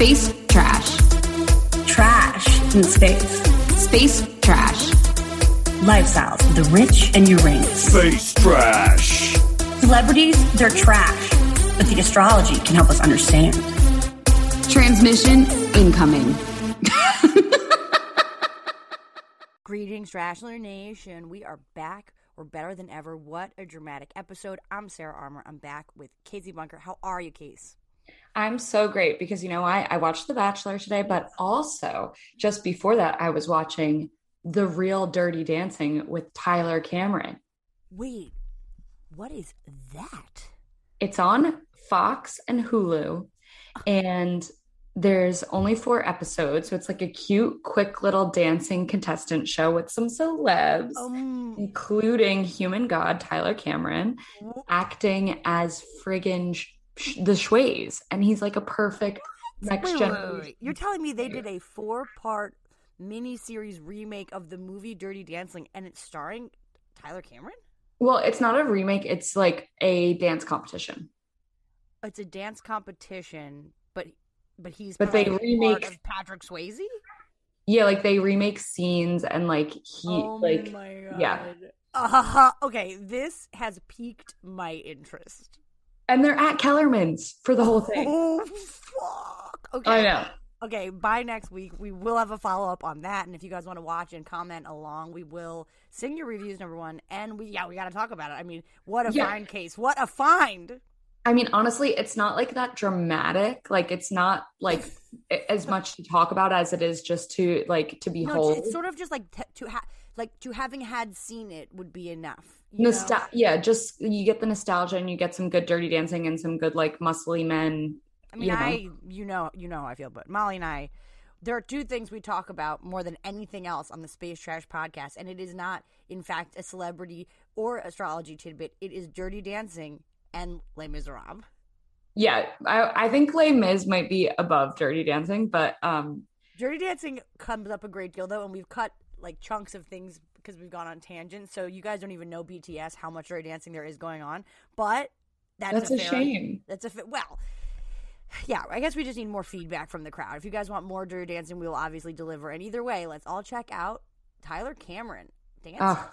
Space trash. Trash in space. Space trash. Lifestyles of the rich and Uranus. Space trash. Celebrities, they're trash. But the astrology can help us understand. Transmission incoming. Greetings, Trashelor Nation. We are back. We're better than ever. What a dramatic episode. I'm Sara Armour. I'm back with Casey Bunker. How are you, Case? I'm so great because you know I I watched The Bachelor today, but also just before that I was watching The Real Dirty Dancing with Tyler Cameron. Wait, what is that? It's on Fox and Hulu, and there's only four episodes, so it's like a cute, quick little dancing contestant show with some celebs, Um, including human god Tyler Cameron, acting as friggin' the Swayze, and he's like a perfect next wait, wait, generation. wait, wait. You're telling me they did a four part mini-series remake of the movie Dirty Dancing and it's starring Tyler Cameron? Well, it's not a remake, it's like a dance competition. It's a dance competition, but but he's But they remake- part of Patrick Swayze? Yeah, like they remake scenes and like he oh like my god. yeah. Uh, okay, this has piqued my interest. And they're at Kellerman's for the whole thing. Oh fuck. Okay. I know. Okay, by next week we will have a follow up on that, and if you guys want to watch and comment along, we will sing your reviews. Number one, and we yeah we got to talk about it. I mean, what a Yeah. fine case! What a find! I mean, honestly, it's not like that dramatic. Like it's not like as much to talk about as it is just to like to No, behold. it's, it's sort of just like t- to ha- like to having had seen it would be enough. Nostal- yeah, just you get the nostalgia and you get some good dirty dancing and some good like muscly men. I mean, you know. I you know you know how I feel, but Molly and I, there are two things we talk about more than anything else on the Space Trash podcast, and it is not, in fact, a celebrity or astrology tidbit. It is Dirty Dancing and Les Miserables. Yeah, I I think Les Mis might be above Dirty Dancing, but um Dirty Dancing comes up a great deal though, and we've cut like chunks of things because we've gone on tangents. So you guys don't even know BTS how much Dirty Dancing there is going on, but that's, that's a, a shame. That's a well. Yeah, I guess we just need more feedback from the crowd. If you guys want more Dirty Dancing, we will obviously deliver. And either way, let's all check out Tyler Cameron. Dance. Ah,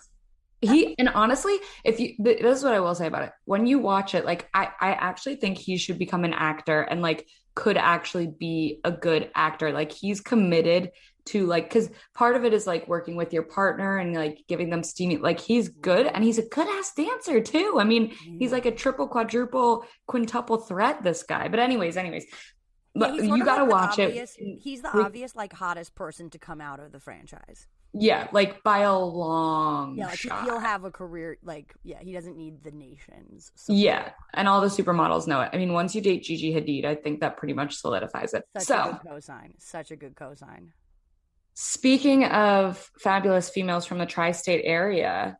he and honestly, if you this is what I will say about it. When you watch it, like I I actually think he should become an actor and like could actually be a good actor. Like he's committed to like cuz part of it is like working with your partner and like giving them steamy like he's mm-hmm. good and he's a good ass dancer too. I mean, he's mm-hmm. like a triple quadruple quintuple threat this guy. But anyways, anyways. But sort you got to like watch obvious- it. He's the obvious, like, hottest person to come out of the franchise. Yeah, like by a long Yeah, like shot. he'll have a career. Like, yeah, he doesn't need the nations. Yeah, and all the supermodels know it. I mean, once you date Gigi Hadid, I think that pretty much solidifies it. Such a so, good cosign. Such a good cosign. speaking of fabulous females from the tri-state area,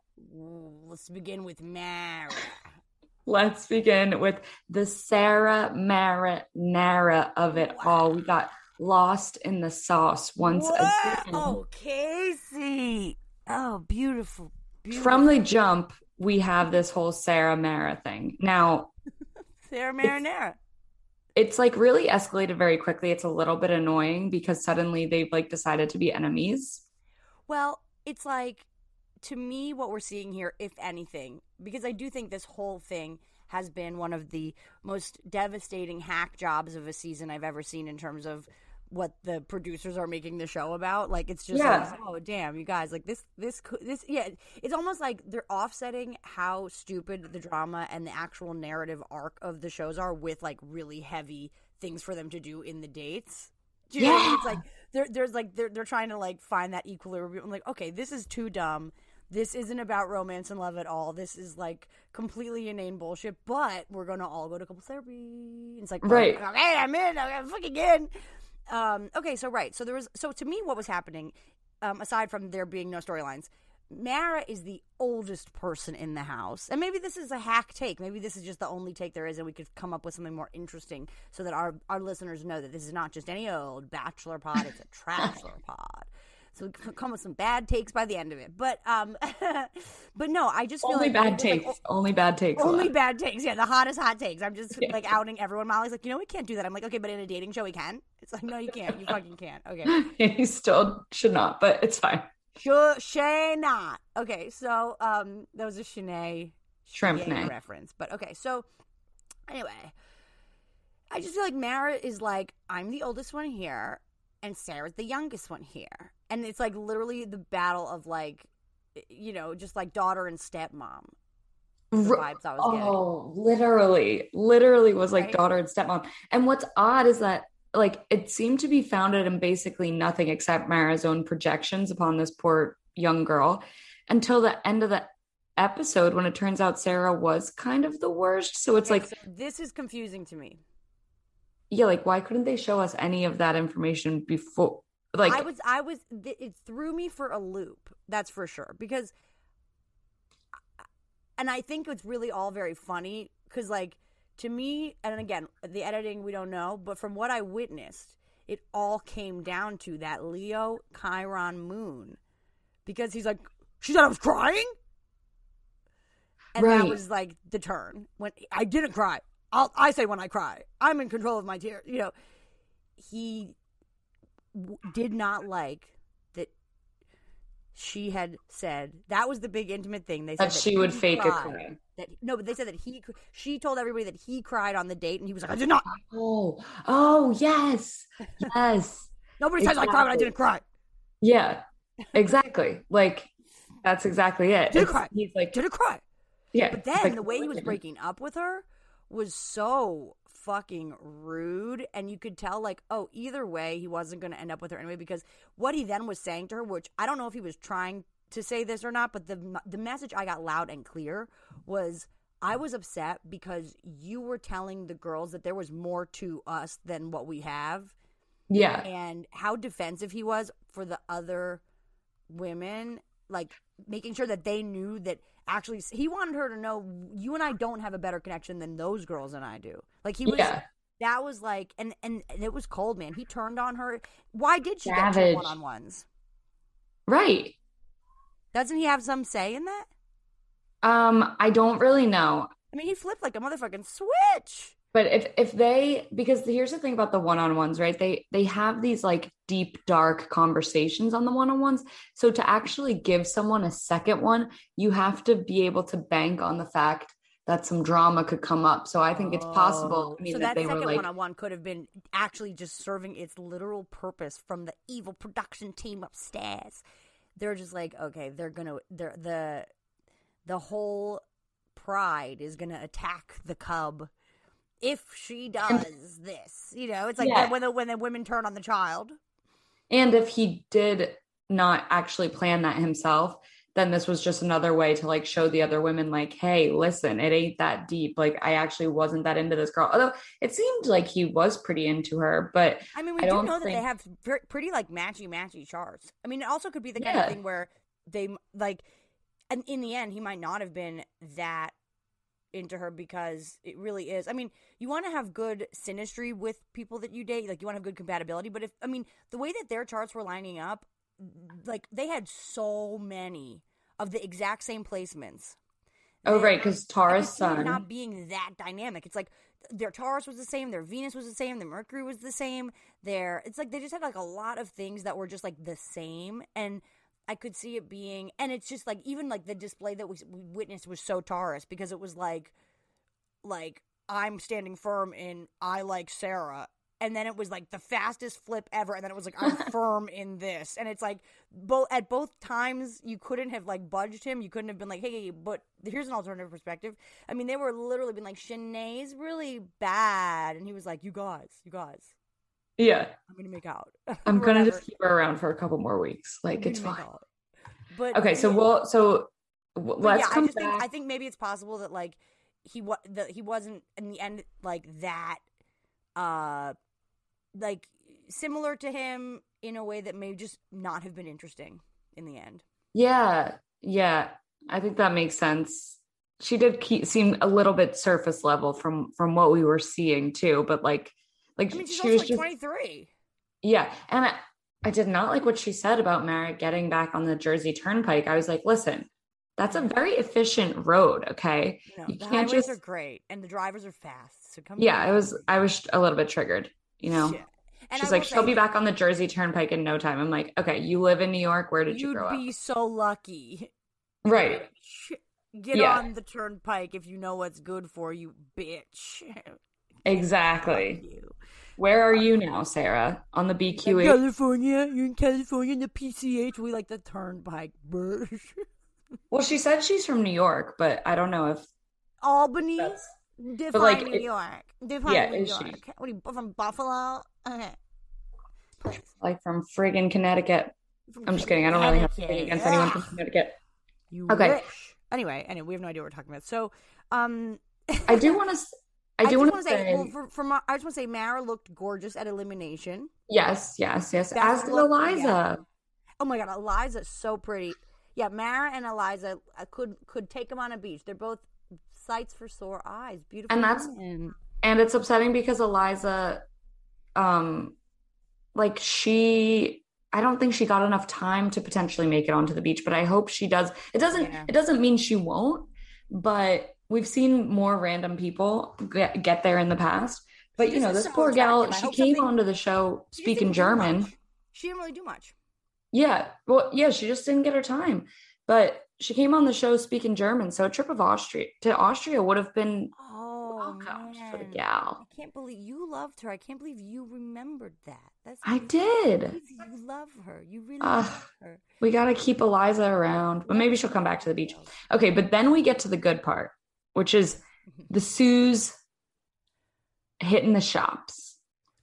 Let's begin with Mara. let's begin with the Sarah marinara of it all. We got lost in the sauce once again. Oh, Casey. Oh, beautiful. beautiful. From the jump, we have this whole Sarah Mara thing. Now, Sarah Marinara. it's like really escalated very quickly. It's a little bit annoying because suddenly they've like decided to be enemies. Well, it's like to me what we're seeing here, if anything, because I do think this whole thing has been one of the most devastating hack jobs of a season I've ever seen in terms of what the producers are making the show about. Like it's just Yeah. like, oh damn, you guys, like this, this, this, yeah. It's almost like they're offsetting how stupid the drama and the actual narrative arc of the shows are with like really heavy things for them to do in the dates. Do you know what I mean? It's Yeah. like there, there's like they're they're trying to like find that equilibrium. I'm like, okay, this is too dumb. this isn't about romance and love at all. This is like completely inane bullshit. But we're gonna all go to couple therapy. It's like oh, Right. Okay, I'm in. I'm fucking in. Um, okay, so right. So there was. So to me, what was happening, um, aside from there being no storylines, Mara is the oldest person in the house. And maybe this is a hack take. Maybe this is just the only take there is, and we could come up with something more interesting so that our, our listeners know that this is not just any old bachelor pod, it's a trashelor pod. So we come with some bad takes by the end of it. But um but no, I just feel Only like bad it's like, takes. Only bad takes. only bad takes. Yeah, the hottest hot takes. I'm just Yeah. like outing everyone. Molly's like, you know, we can't do that. I'm like, okay, but in a dating show, we can. It's like, no, you can't. You fucking can't. Okay. he still should not, but it's fine. Shay not. Okay, so um, that was a Shanae Shrimp reference. But okay, so anyway, I just feel like Mara is like, I'm the oldest one here, and Sarah's the youngest one here, and it's like literally the battle of like, you know, just like daughter and stepmom. Vibes I was getting. Oh, literally, literally was like Right? daughter and stepmom. And what's odd is that like it seemed to be founded in basically nothing except Mara's own projections upon this poor young girl until the end of the episode when it turns out Sarah was kind of the worst. So it's Okay, like, so this is confusing to me. Yeah, like why couldn't they show us any of that information before? Like, I was, I was, it threw me for a loop. That's for sure. Because, and I think it's really all very funny because, like, to me, and again, the editing we don't know, but from what I witnessed, it all came down to that Leo Chiron moon because he's like, she said I was crying, and that was like the turn when I didn't cry. I'll, I say when I cry, I'm in control of my tears. You know, he w- did not like that she had said that was the big intimate thing. They said that she would fake a cried. cry. That no, but they said that he. She told everybody that he cried on the date, and he was like, "I did not. Oh, oh, yes, yes. Nobody says I cried, but I didn't cry. Yeah, exactly. Like that's exactly it. Didn't It's- cry. He's like, Didn't cry." yeah. But then like, the way he was breaking up with her was so fucking rude and you could tell like oh either way he wasn't going to end up with her anyway because what he then was saying to her which I don't know if he was trying to say this or not but the the message I got loud and clear was I was upset because you were telling the girls that there was more to us than what we have. Yeah, and how defensive he was for the other women like making sure that they knew that actually he wanted her to know you and I don't have a better connection than those girls and I do like he was yeah. that was like and and it was cold man he turned on her why did she get Savage. two one-on-ones Right. doesn't he have some say in that Um, I don't really know. I mean he flipped like a motherfucking switch But if if they because here's the thing about the one-on-ones, right? They they have these like deep dark conversations on the one-on-ones. So to actually give someone a second one, you have to be able to bank on the fact that some drama could come up. So I think it's possible. Oh. I mean, so that that they were second like, one-on-one could have been actually just serving its literal purpose from the evil production team upstairs. They're just like, okay, they're gonna, they're the, the whole pride is gonna attack the cub if she does this. You know, it's like Yeah. when the when the women turn on the child. And if he did not actually plan that himself, then this was just another way to like show the other women, like, hey, listen, it ain't that deep. Like, I actually wasn't that into this girl. Although it seemed like he was pretty into her, but I mean, we I do know that they have pretty like matchy matchy charts. I mean, it also could be the kind Yeah. of thing where they like, and in the end, he might not have been that into her because it really is. I mean, you want to have good synastry with people that you date, like you want to have good compatibility. But if I mean, the way that their charts were lining up, like they had so many of the exact same placements. oh, right, because Taurus could Tara's see it son. not being that dynamic. It's like their Taurus was the same, their Venus was the same, their Mercury was the same. Their it's like they just had like a lot of things that were just like the same, and I could see it being. And it's just like even like the display that we, we witnessed was so Taurus because it was like like I'm standing firm in I like Sarah. And then it was like the fastest flip ever, and then it was like I'm firm in this, and it's like both at both times you couldn't have like budged him. You couldn't have been like, hey, but here's an alternative perspective. I mean, they were literally been like, Shanae's really bad, and he was like, you guys, you guys, yeah, I'm gonna make out. I'm gonna just keep her around for a couple more weeks. Like, it's fine. out. But Okay, so we'll so w- let's yeah, come I back. think I think maybe it's possible that like he was that he wasn't in the end like that uh like similar to him in a way that may just not have been interesting in the end. Yeah, yeah, I think that makes sense. She did keep, seem a little bit surface level from from what we were seeing too, but like, like I mean, she's she was like just 23. yeah. And I, I did not like what she said about Merritt getting back on the Jersey Turnpike. I was like, listen, that's a very efficient road. Okay, You you the can't just are great and the drivers are fast. So come yeah. back. I was I was a little bit triggered. You know, she's I like, she'll say, be back on the Jersey Turnpike in no time. I'm like, okay, you live in New York. Where did you grow up? You'd be so lucky. Right. Bitch. Get Yeah. on the turnpike if you know what's good for you, bitch. Exactly. You. Where are you now, Sarah? On the In BQE? California, you're in California in the PCH. We like the turnpike. Well, she said she's from New York, but I don't know if Albany, define like, New it- York. Define yeah, New is she? York. What are you from Buffalo? Okay. Please. like from friggin' Connecticut. From I'm just kidding. I don't really have anything against anyone from Connecticut. You Okay. wish. Anyway, anyway, we have no idea what we're talking about. So, um, I do want to. I do just want to say, well, for, for my, I just want to say, Mara looked gorgeous at elimination. yes, yes, yes. As did Eliza. yeah. Oh my god, Eliza's so pretty. Yeah, Mara and Eliza I could could take them on a beach. They're both sights for sore eyes. Beautiful. And that's- women. and it's upsetting because Eliza, um, like she, I don't think she got enough time to potentially make it onto the beach, but I hope she does. It doesn't. Yeah. It doesn't mean she won't, but we've seen more random people get, get there in the past. But She you know, this poor gal, she came onto the show speaking German. She didn't really do much. Yeah. Well, yeah, she just didn't get her time. But she came on the show speaking German. So a trip of Austria to Austria would have been Oh welcome for the gal. I can't believe you loved her. I can't believe you remembered that. That's I did. crazy. You love her. You really Ugh. love her. We got to keep Eliza around, but maybe she'll come back to the beach. Okay, but then we get to the good part, which is mm-hmm. the Sue's hitting the shops.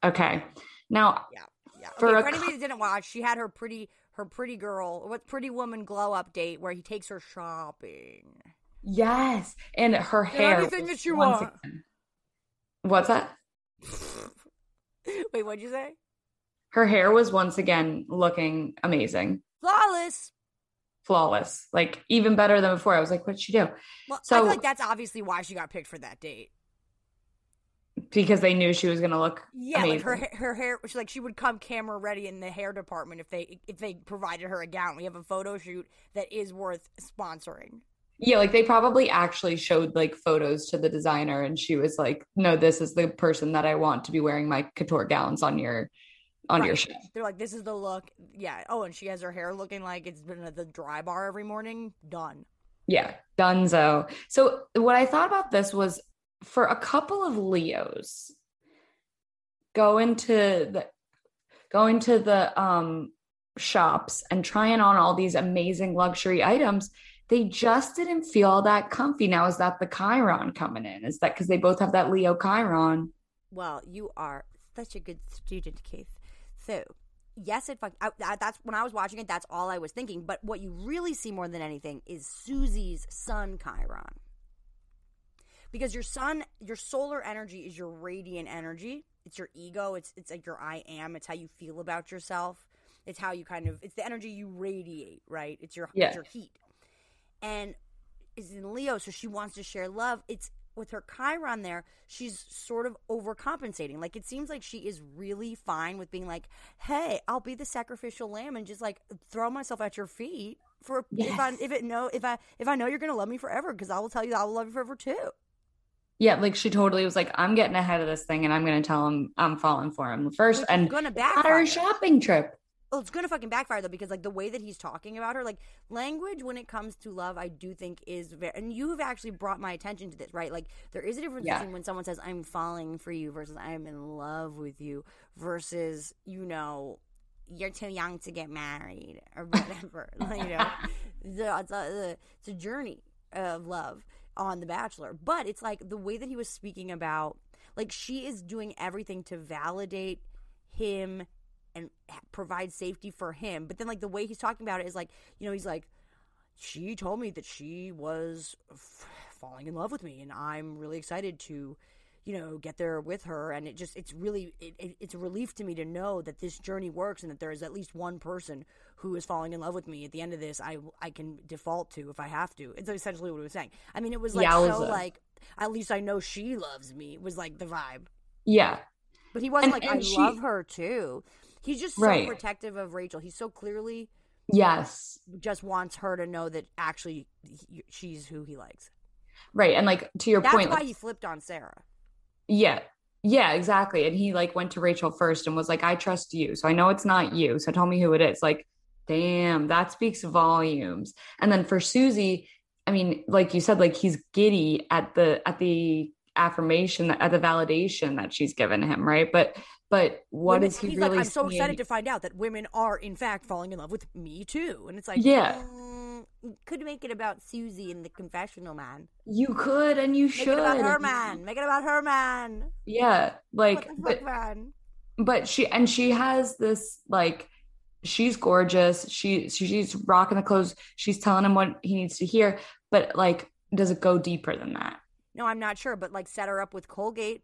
Okay. Now, Yeah. Yeah. For okay, for anybody cou- that didn't watch, she had her pretty her pretty girl what pretty woman glow update where he takes her shopping. yes, and her hair. anything that you want. again- What's that? Wait, what'd you say? Her hair was once again looking amazing, Flawless. Flawless, like even better than before. I was like, what'd she do? Well, I So- feel like that's obviously why she got picked for that date. Because they knew she was going to look Yeah, amazing. like her her hair. She like she would come camera ready in the hair department if they if they provided her a gown. We have a photo shoot that is worth sponsoring. Yeah, like they probably actually showed like photos to the designer, and she was like, "No, this is the person that I want to be wearing my couture gowns on your on your Right. show." They're like, this is the look. Yeah. Oh, and she has her hair looking like it's been at the dry bar every morning. Done. Yeah, Dunzo. So what I thought about this was for a couple of Leos go into the going to the um shops and trying on all these amazing luxury items. They just didn't feel that comfy. Now, is that the Chiron coming in? Is that because they both have that Leo Chiron? Well, you are such a good student, Keith. So, yes, it fuck. I, that's when I was watching it. That's all I was thinking. But what you really see more than anything is Susie's sun, Chiron. Because your sun, your solar energy is your radiant energy. It's your ego. It's it's like your I am. It's how you feel about yourself. It's how you kind of. It's the energy you radiate. Right. It's your Yeah. it's your heat. And is in Leo, so she wants to share love. It's with her Chiron there, she's sort of overcompensating. Like it seems like she is really fine with being like, "Hey, I'll be the sacrificial lamb and just like throw myself at your feet for if I if it know if I if I know you're gonna love me forever because I will tell you that I will love you forever too." Yeah, like she totally was like, I'm getting ahead of this thing and I'm going to tell him I'm falling for him first. And gonna at backfire. our shopping trip. Well, it's gonna fucking backfire though because like the way that he's talking about her, like language when it comes to love, I do think is very. And you have actually brought my attention to this, right? Like there is a difference Yeah. between when someone says "I'm falling for you" versus "I'm in love with you" versus you know you're too young to get married or whatever. you know, the, it's, a, it's a journey of love on The Bachelor, but it's like the way that he was speaking about, like she is doing everything to validate him and provide safety for him. But then, like, the way he's talking about it is like, you know, he's like, she told me that she was f- falling in love with me, and I'm really excited to, you know, get there with her. And it just, it's really, it, it, it's a relief to me to know that this journey works and that there is at least one person who is falling in love with me. At the end of this, I, I can default to if I have to. It's essentially what he was saying. I mean, it was like so uh, like, at least I know she loves me. Was like the vibe. Yeah. But he wasn't And- like, and I she- love her too. He's just so Right. protective of Rachel. He's so clearly Yes. just wants her to know that actually he, she's who he likes. Right. And like to your That's point, why like, he flipped on Sarah. yeah. Yeah, exactly. And he like went to Rachel first and was like, I trust you. So I know it's not you. So tell me who it is. Like, damn, that speaks volumes. And then for Susie, I mean, like you said, like he's giddy at the at the affirmation, at the validation that she's given him, right? But but what Women- is he he's really like, I'm so seeing? excited to find out that women are in fact falling in love with me too. And it's like, Yeah. mm, could make it about Susie and the confessional man. You could and you Make should. it about her man. Make it about her man. Yeah, like but man? but she and she has this like she's gorgeous she, she she's rocking the clothes she's telling him what he needs to hear but like does it go deeper than that No, I'm not sure, but like set her up with Colgate,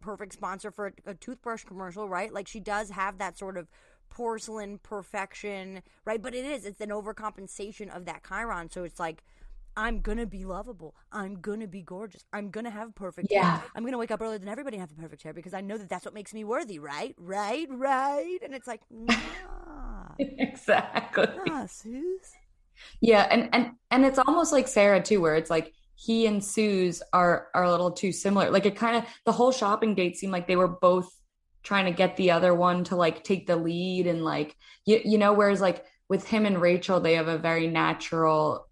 perfect sponsor for a, a toothbrush commercial, right? Like she does have that sort of porcelain perfection, right? But it is, it's an overcompensation of that Chiron. So it's like, I'm gonna be lovable. I'm gonna be gorgeous. I'm gonna have perfect Yeah. hair. I'm gonna wake up earlier than everybody and have the perfect hair because I know that that's what makes me worthy, right? Right, right. And it's like, nah, exactly nah, Suze. yeah and and and it's almost like sarah too where it's like he and sue's are are a little too similar like it kind of the whole shopping date seemed like they were both trying to get the other one to like take the lead and like you, you know whereas like with him and rachel they have a very natural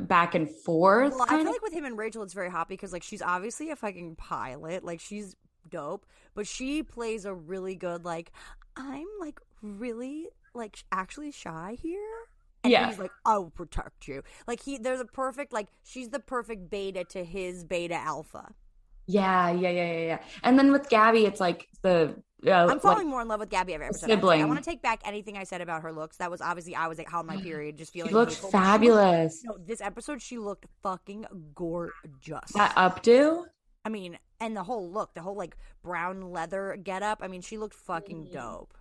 back and forth Well, I feel of. like with him and Rachel, it's very hot because like she's obviously a fucking pilot, like she's dope, but she plays a really good like I'm like really like actually shy here. And Yeah. he's like, I will protect you. Like he, they're the perfect. Like she's the perfect beta to his beta alpha. Yeah, yeah, yeah, yeah, yeah. And then with Gabby, it's like the uh, I'm like- falling more in love with Gabby every episode. Sorry. I want to take back anything I said about her looks. That was obviously I was like on my period, just feeling. she looked but she looked- fabulous. No, this episode she looked fucking gorgeous. That updo, I mean, and the whole look, the whole like brown leather getup. I mean, she looked Mm. fucking dope.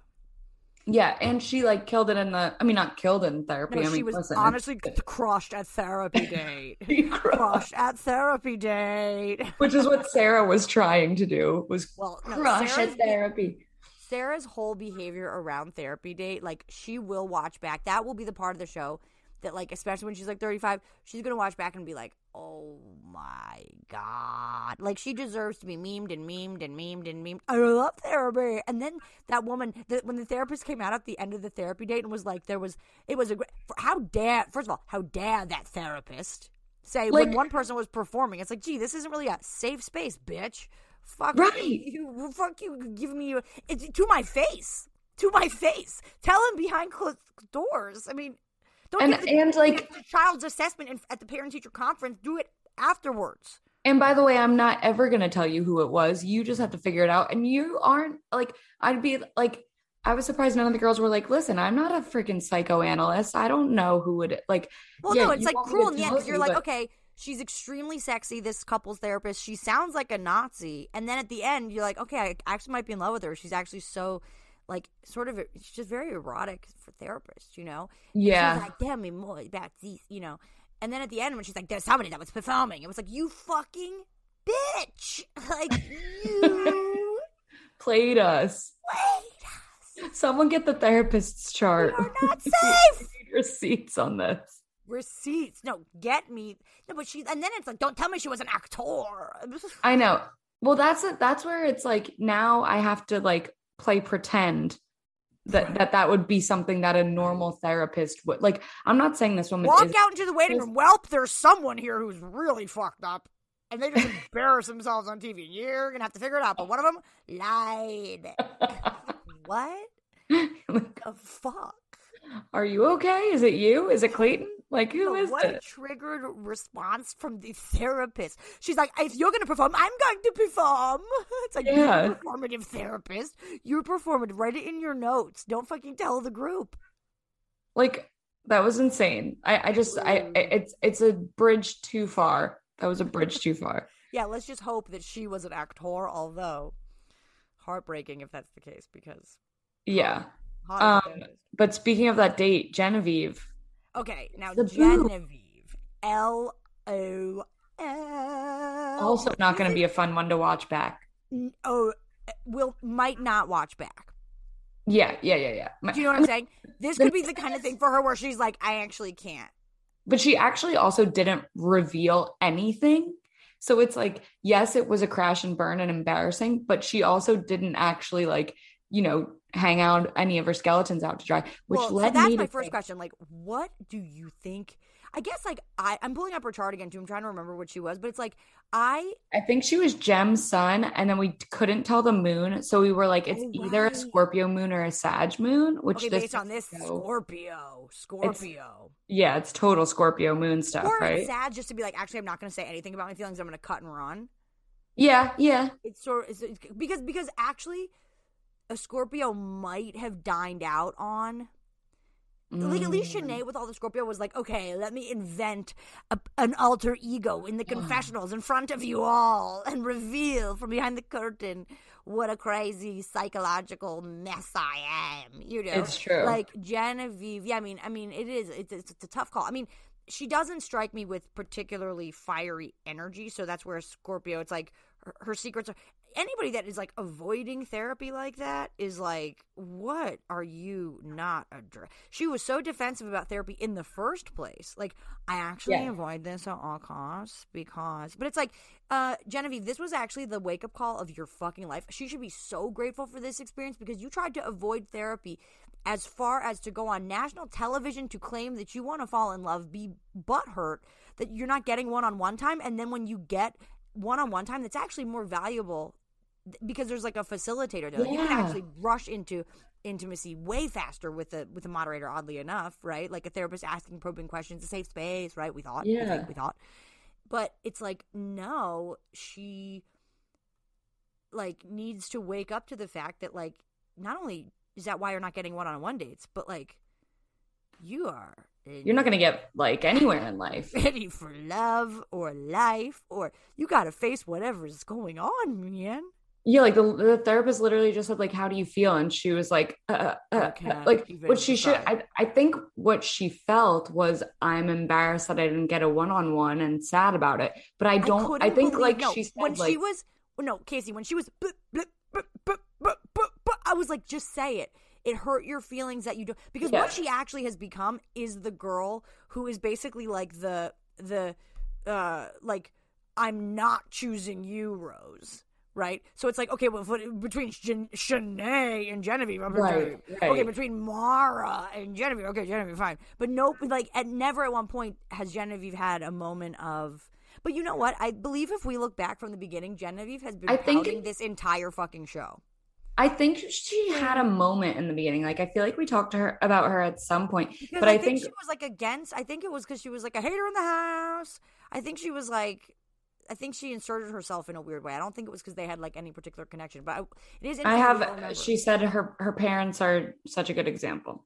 Yeah, and she like killed it in the. I mean, not killed in therapy. No, I mean, she was listen, honestly crushed at therapy date. She crushed. crushed at therapy date. which is what Sarah was trying to do was Well, no, crush Sarah's at therapy. Sarah's whole behavior around therapy date, like she will watch back. That will be the part of the show that, like, especially when she's like 35, she's gonna watch back and be like, "Oh my god!" Like she deserves to be memed and memed and memed and memed. I love therapy. And then that woman, that when the therapist came out at the end of the therapy date and was like, "There was, it was a great." How dare, first of all, how dare that therapist say when one person was performing? It's like, gee, this isn't really a safe space, bitch. Fuck Right. you, fuck you, giving me it's to my face, to my face. Tell him behind closed doors. I mean, don't And- and, like- the child's assessment at the parent teacher conference. Do it afterwards. And by the way, I'm not ever going to tell you who it was. You just have to figure it out. And you aren't like, I'd be like, I was surprised none of the girls were like, listen, I'm not a freaking psychoanalyst. I don't know who would like. Well, yeah, no, it's like cruel in the end because you're you, like, okay, she's extremely sexy. This couple's therapist. She sounds like a Nazi, and then at the end, you're like, okay, I actually might be in love with her. She's actually so. Like sort of, it's just very erotic for therapists, you know. Yeah. like, tell me more about these, you know. And then at the end, when she's like, "There's somebody that was performing," it was like, "You fucking bitch!" Like you Played us. played us. Someone get the therapist's chart. Are not safe. Receipts on this. Receipts, no, get me. No, but she, and then it's like, don't tell me she was an actor. I know. Well, that's it. That's where it's like now I have to like play pretend that that that would be something that a normal therapist would like. I'm not saying this woman Walk is. out into the waiting room. Welp, there's someone here who's really fucked up. And they just embarrass themselves on TV. You're to have to figure it out. But one of them lied. what the fuck? Are you okay? Is it you? Is it Clayton? Like who is what it? triggered response from the therapist. She's like, if you're going to perform, I'm going to perform. It's like, Yeah. you're a performative therapist. You're performative. Write it in your notes. Don't fucking tell the group. Like That was insane. I, I just I, I it's it's a bridge too far. That was a bridge too far. Yeah, let's just hope that she was an actor, although heartbreaking if that's the case because Yeah. Hot Um, as it is. but speaking of that date, Genevieve. Okay, now The. Genevieve. L O L. Also not going to be a fun one to watch back. Oh, will might not watch back. Yeah, yeah, yeah, yeah. My- Do you know what I'm saying? This could be the kind of thing for her where she's like, I actually can't. but she actually also didn't reveal anything. So it's like, yes, it was a crash and burn and embarrassing, but she also didn't actually like, you know, hang out any of her skeletons out to dry, which well, so led that's me my first think- question. Like, what do you think? I guess like I, I'm pulling up her chart again too. I'm trying to remember what she was, but it's like I I think she was Gem's son, and then we couldn't tell the moon, so we were like, it's Oh, either a. Scorpio moon or a Sag moon. Which okay this based on this so- Scorpio, Scorpio. yeah, it's total Scorpio moon stuff, Or right? it's sad just to be like, actually, I'm not going to say anything about my feelings. I'm going to cut and run. yeah, yeah, It's sort it's, it's- because because actually, a Scorpio might have dined out on. Like at least Mm. Shanae with all the Scorpio was like, okay, let me invent a, an alter ego in the confessionals in front of you all and reveal from behind the curtain what a crazy psychological mess I am. You know, It's true. Like Genevieve, yeah. I mean, I mean, it is. It's, it's, it's a tough call. I mean, she doesn't strike me with particularly fiery energy, so that's where Scorpio. It's like her, her secrets are. Anybody that is like avoiding therapy like that is like, what are you not address? She was so defensive about therapy in the first place. Like, I actually Yeah. avoid this at all costs because, but it's like, uh, Genevieve, this was actually the wake up call of your fucking life. She should be so grateful for this experience because you tried to avoid therapy as far as to go on national television to claim that you want to fall in love, be butthurt that you're not getting one on one time, and then when you get one on one time, that's actually more valuable because there's like a facilitator there. Like, You can actually rush into intimacy way faster with a with a moderator. Oddly enough, right? Like a therapist asking probing questions, a safe space, right? We thought, we Yeah. think, we thought, but it's like no, she like needs to wake up to the fact that like not only is that why you're not getting one on one dates, but like you are You're not gonna get like anywhere in life. ready for love or life or you got to face whatever's going on, man. Yeah, like the, the therapist literally just said like, "How do you feel?" And she was like, uh, uh, uh, like what she should. I, I think what she felt was, "I'm embarrassed that I didn't get a one on one and sad about it." But I don't. I, couldn't think believe- like no, she said, when like, she was no Casey when she was blip, blip, blip, I was like just say it. It hurt your feelings that you do because Yeah. what she actually has become is the girl who is basically like the the uh like I'm not choosing you, Rose. Right, so it's like okay, well, between Shan- Shanae and Genevieve, I'm Right, okay, between Mara and Genevieve, okay, Genevieve, fine, but nope, like at never at one point has Genevieve had a moment of. But you know what? I believe if we look back from the beginning, Genevieve has been I think it- this entire fucking show. I think she had a moment in the beginning. Like I feel like we talked to her about her at some point, Because but I, I, think, think, she was like against. I think it was because she was like a hater in the house. I think she was like. I think she inserted herself in a weird way. I don't think it was because they had like any particular connection, but I, it is. I have. She said her her parents are such a good example.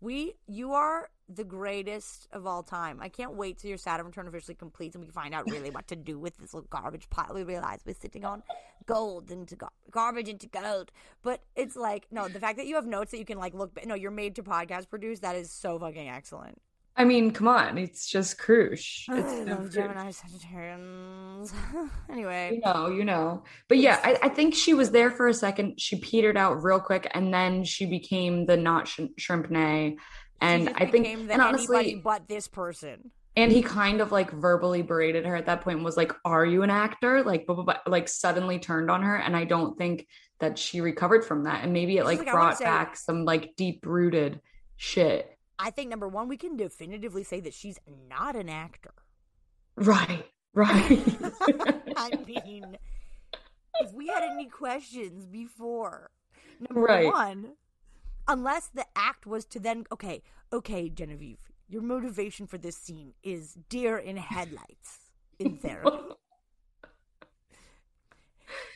We, you are the greatest of all time. I can't wait till your Saturn return officially completes and we find out really what to do with this little garbage pile we realize we're sitting on. Gold into gar- garbage into gold. But it's like, no, the fact that you have notes that you can like look, no, you're made to podcast produce. That is so fucking excellent. I mean, come on, it's just Krush. I It's love Krush. Gemini Sagittarians. anyway, You know, you know. But yeah, I, I think she was there for a second. She petered out real quick, and then she became the not sh- shrimp nay. And I think, and anybody honestly, but this person. and he kind of like verbally berated her at that point. and Was like, "Are you an actor?" Like, blah, blah, blah, like suddenly turned on her, and I don't think that she recovered from that. And maybe it like like, brought say- back some like deep rooted shit. I think number one, we can definitively say that she's not an actor. Right, right. I mean, if we had any questions before, number Right. one, unless the act was to then, okay, okay, Genevieve, your motivation for this scene is deer in headlights in therapy.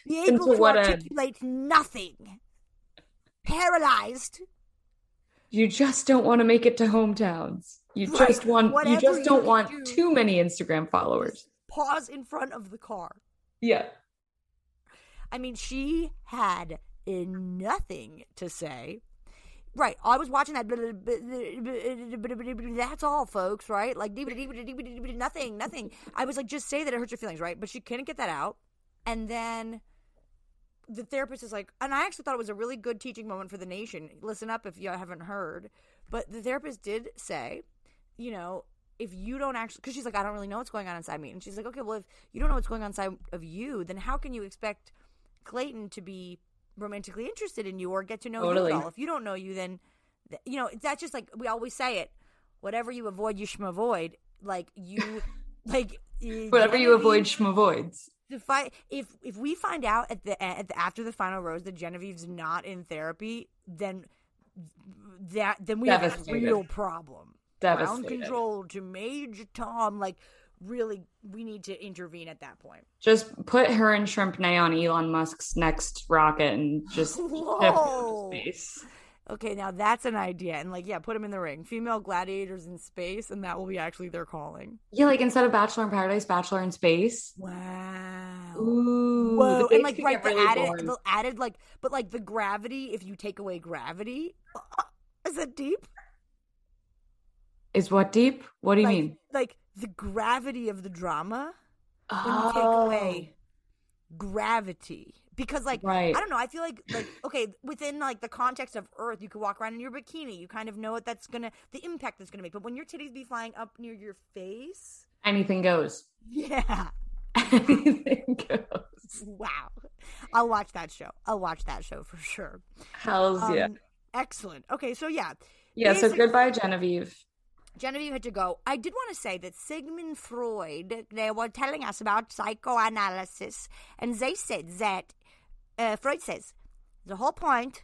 Be able to to what end? articulate nothing. Paralyzed. You just don't want to make it to hometowns. You Right. just want you just don't can want do. too many Instagram followers. Pause in front of the car. Yeah. I mean, she had nothing to say. Right. I was watching that. That's all, folks, right? Like, nothing, nothing. I was like, just say that it hurts your feelings, right? But she couldn't get that out. And then the therapist is like, and I actually thought it was a really good teaching moment for the nation. Listen up if you haven't heard. But the therapist did say, you know, if you don't actually, because she's like, I don't really know what's going on inside me. And she's like, okay, well, if you don't know what's going on inside of you, then how can you expect Clayton to be romantically interested in you or get to know Totally. you at all? If you don't know you, then, th- you know, that's just like, we always say it whatever you avoid, you shall avoid. Like, you, like, Whatever you avoid, shmo to find if if we find out at the, at the after the final rose that Genevieve's not in therapy, then that then we have a real problem. Ground control to Major Tom, like really, we need to intervene at that point. Just put her and Shrimp Nay on Elon Musk's next rocket and just Whoa. space. Okay, now that's an idea, and like, yeah, put them in the ring. Female gladiators in space, and that will be actually their calling. Yeah, like instead of Bachelor in Paradise, Bachelor in Space. Wow. Ooh, Whoa, and like right, the really added, boring. the added like, but like the gravity. If you take away gravity, uh, is that deep? Is what deep? What do you like, mean? Like the gravity of the drama when you take Oh. away gravity. Because like Right. I don't know, I feel like like okay, within like the context of Earth, you could walk around in your bikini. You kind of know what that's gonna the impact that's gonna make. But when your titties be flying up near your face, Anything goes. yeah. Anything goes. Wow. I'll watch that show. I'll watch that show for sure. Hells yeah. Um, Excellent. Okay, so yeah. Yeah, so goodbye, Genevieve. Genevieve had to go. I did want to say that Sigmund Freud, they were telling us about psychoanalysis, and they said that uh, Freud says the whole point.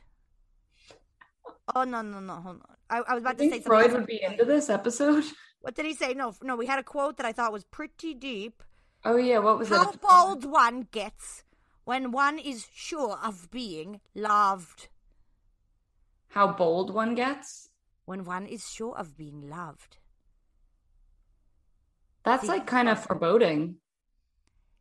Oh no no no hold on! I, I was about to say something. Freud else. would be into this episode. What did he say? No, no. We had a quote that I thought was pretty deep. Oh yeah, what was How it? How bold one gets when one is sure of being loved. How bold one gets? When one is sure of being loved. That's like kind of foreboding.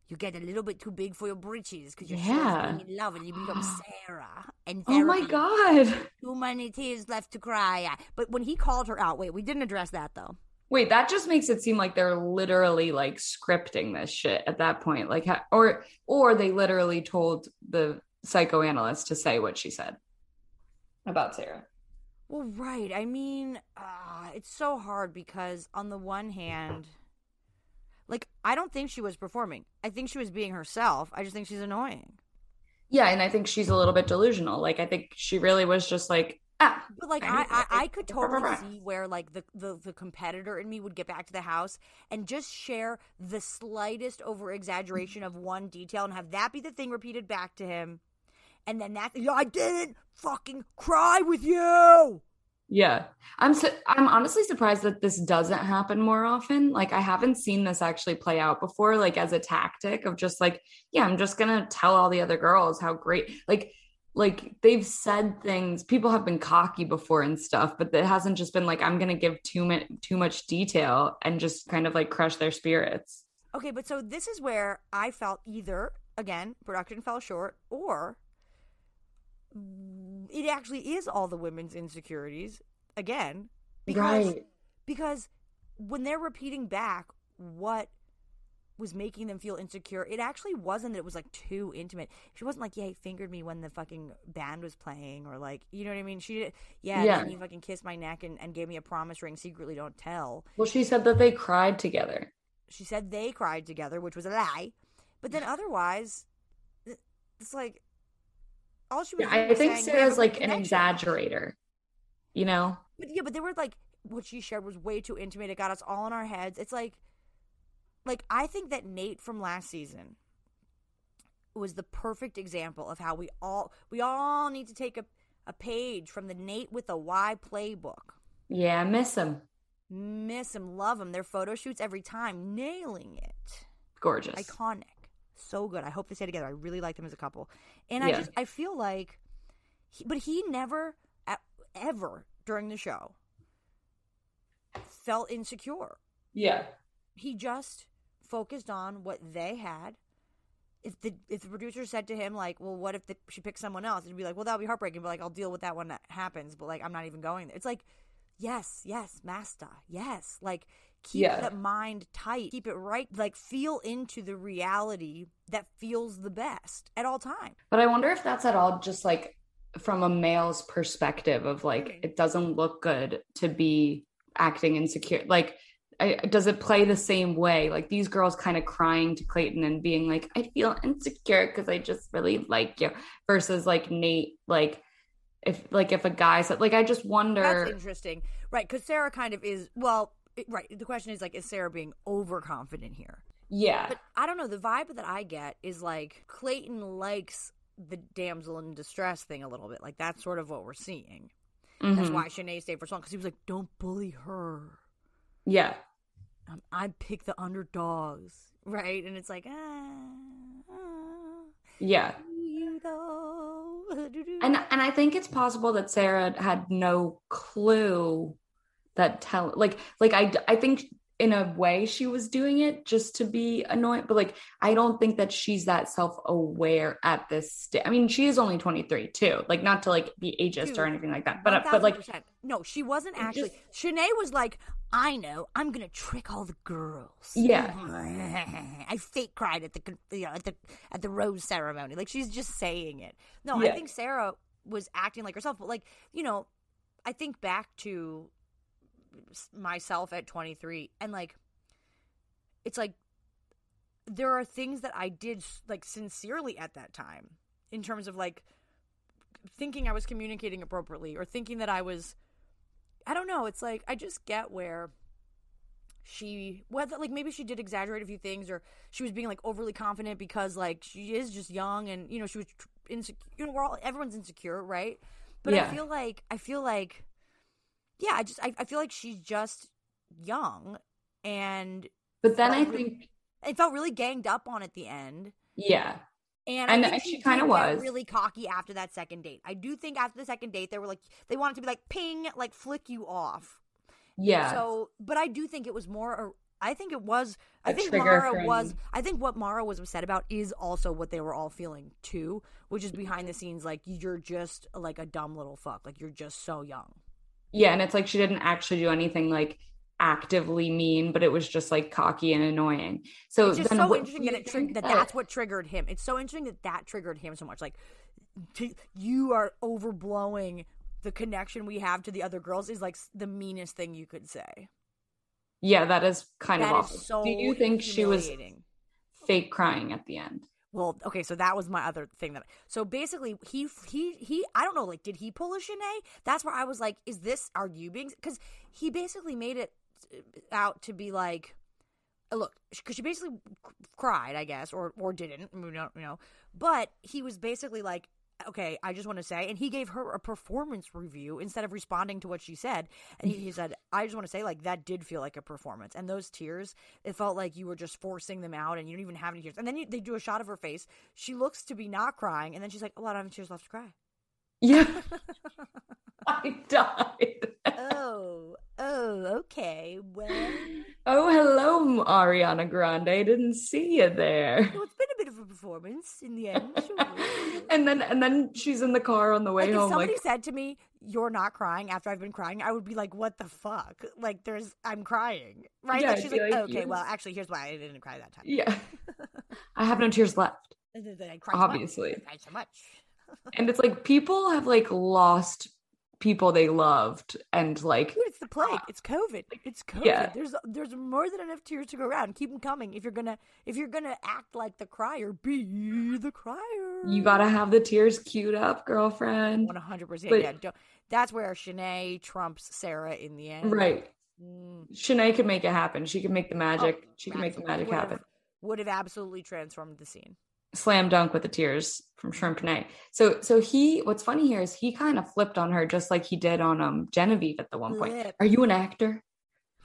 You get a little bit too big for your britches because you're Yeah. sure of being in love and you become Sarah. And Oh my god. Too many tears left to cry. But when he called her out, wait, we didn't address that though. Wait, that just makes it seem like they're literally like scripting this shit at that point. Like or or they literally told the psychoanalyst to say what she said about Sarah. Well, right. I mean, uh, it's so hard because on the one hand, like I don't think she was performing. I think she was being herself. I just think she's annoying. Yeah, and I think she's a little bit delusional. Like I think she really was just like, ah, But like I I, I, I could totally see where like the, the the competitor in me would get back to the house and just share the slightest over exaggeration of one detail and have that be the thing repeated back to him, and then that I didn't fucking cry with you. Yeah. I'm su- I'm honestly surprised that this doesn't happen more often. Like I haven't seen this actually play out before like as a tactic of just like yeah, I'm just going to tell all the other girls how great like like they've said things people have been cocky before and stuff but it hasn't just been like I'm going to give too much too much detail and just kind of like crush their spirits. Okay, but so this is where I felt either again production fell short or it actually is all the women's insecurities again because Right. because when they're repeating back what was making them feel insecure it actually wasn't that it was like too intimate she wasn't like yeah he fingered me when the fucking band was playing or like you know what i mean she did yeah, Yeah. he fucking kissed my neck and, and gave me a promise ring secretly don't tell Well, she said that they cried together. she said they cried together, which was a lie. But then otherwise, it's like all she was. Yeah, I think saying, "We Sarah's like an exaggerator. You know? But yeah, but they were like what she shared was way too intimate. It got us all in our heads. It's like, like I think that Nayte from last season was the perfect example of how we all we all need to take a a page from the Nayte with a Y playbook. Yeah, miss him. Miss him, love him. Their photo shoots every time, nailing it. Gorgeous. iconic so good i hope they stay together i really like them as a couple and i just i feel like he, but he never ever during the show felt insecure. Yeah. He just focused on what they had. If the if the producer said to him like, "Well, what if the, she picks someone else?" It'd be like, "Well, that'll be heartbreaking." But like, I'll deal with that when that happens. But like, I'm not even going there. It's like, yes, yes, master, yes. Like, keep Yeah. that mind tight, keep it right. Like, feel into the reality that feels the best at all times. But I wonder if that's at all just like from a male's perspective of like Mm. it doesn't look good to be acting insecure. Like I, does it play the same way? Like these girls kind of crying to Clayton and being like, "I feel insecure because I just really like you," versus like Nayte, like if like if a guy said, like I just wonder. That's interesting, right? Because Sarah kind of is. Well, right. The question is like, is Sarah being overconfident here? yeah, But I don't know. The vibe that I get is like Clayton likes the damsel in distress thing a little bit. Like that's sort of what we're seeing. That's Mhm. why Shanae stayed for so long because he was like, "Don't bully her. yeah, Um, I pick the underdogs, right?" And it's like, ah, ah, yeah. Though. and and I think it's possible that Sarah had no clue that tell like like I I think in a way she was doing it just to be annoying but like I don't think that she's that self-aware at this stage. I mean she is only 23 too like not to like be ageist or anything like that but uh, but like no, she wasn't actually. just- Shanae was like, I know, I'm gonna trick all the girls. Yeah. I fake cried at the you know, at the at the rose ceremony. Like she's just saying it. No, Yeah. I think Sarah was acting like herself, but like you know, I think back to myself at 23, and like, it's like there are things that I did like sincerely at that time in terms of like thinking I was communicating appropriately or thinking that I was I don't know, it's like I just get where she whether like maybe she did exaggerate a few things or she was being like overly confident because like she is just young and you know she was insecure you know we're all everyone's insecure right but Yeah. i feel like i feel like yeah i just I, I feel like she's just young and but then I really- think it felt really ganged up on at the end yeah and, And- I think she, she kinda was. really cocky after that second date. I do think after the second date, they were like they wanted to be like ping, like flick you off. yeah So, but I do think it was more. a- I think it was. I A think Mara from- was. I think what Mara was upset about is also what they were all feeling too, which is behind the scenes. Like you're just like a dumb little fuck. Like you're just so young. Yeah and it's like she didn't actually do anything like actively mean but it was just like cocky and annoying so It's just so interesting that it tri- that that's what triggered him. It's so interesting that that triggered him so much. Like to, you are overblowing the connection we have to the other girls is like the meanest thing you could say. Yeah, that is kind That of is awful. so Do you think she was fake crying at the end? Well, okay, so that was my other thing that. So basically, he he he. I don't know, like, did he pull a Shanae? That's where I was like, is this are you being? Because he basically made it out to be like, uh, look, because she basically cried, I guess, or or didn't, we don't you know. But he was basically like, okay, I just want to say, and he gave her a performance review instead of responding to what she said, and he, he said, I just want to say, like, that did feel like a performance, and those tears, it felt like you were just forcing them out, and you don't even have any tears. And then you, they do a shot of her face. She looks to be not crying, and then she's like, oh, I don't have any tears left to cry. Yeah. I died. Oh, oh, okay. Well, Oh, hello, Ariana Grande. I didn't see you there. well, it's been a bit of a performance in the end. Sure. and then and then she's in the car on the way like if somebody like said to me you're not crying after i've been crying i would be like what the fuck like there's i'm crying right Yeah, like she's like, like, okay yes. well actually here's why i didn't cry that time Yeah. I have no tears left. And then I cried so much. Obviously. I cried so much And it's like people have like lost people they loved and like Dude, it's the plague. It's COVID. It's COVID. Yeah. There's there's more than enough tears to go around. Keep them coming. If you're gonna if you're gonna act like the crier, be the crier. you gotta have the tears queued up, girlfriend. One hundred percent. But- Yeah. Don't, that's where Shanae trumps Sarah in the end. Right. Mm. Shanae could make it happen. She could make the magic. Oh, she could make the magic happen. Would have absolutely transformed the scene. Slam dunk with the tears from Shrimp Nay. So so he what's funny here is he kind of flipped on her just like he did on um Genevieve at the one point. Flip. Are you an actor?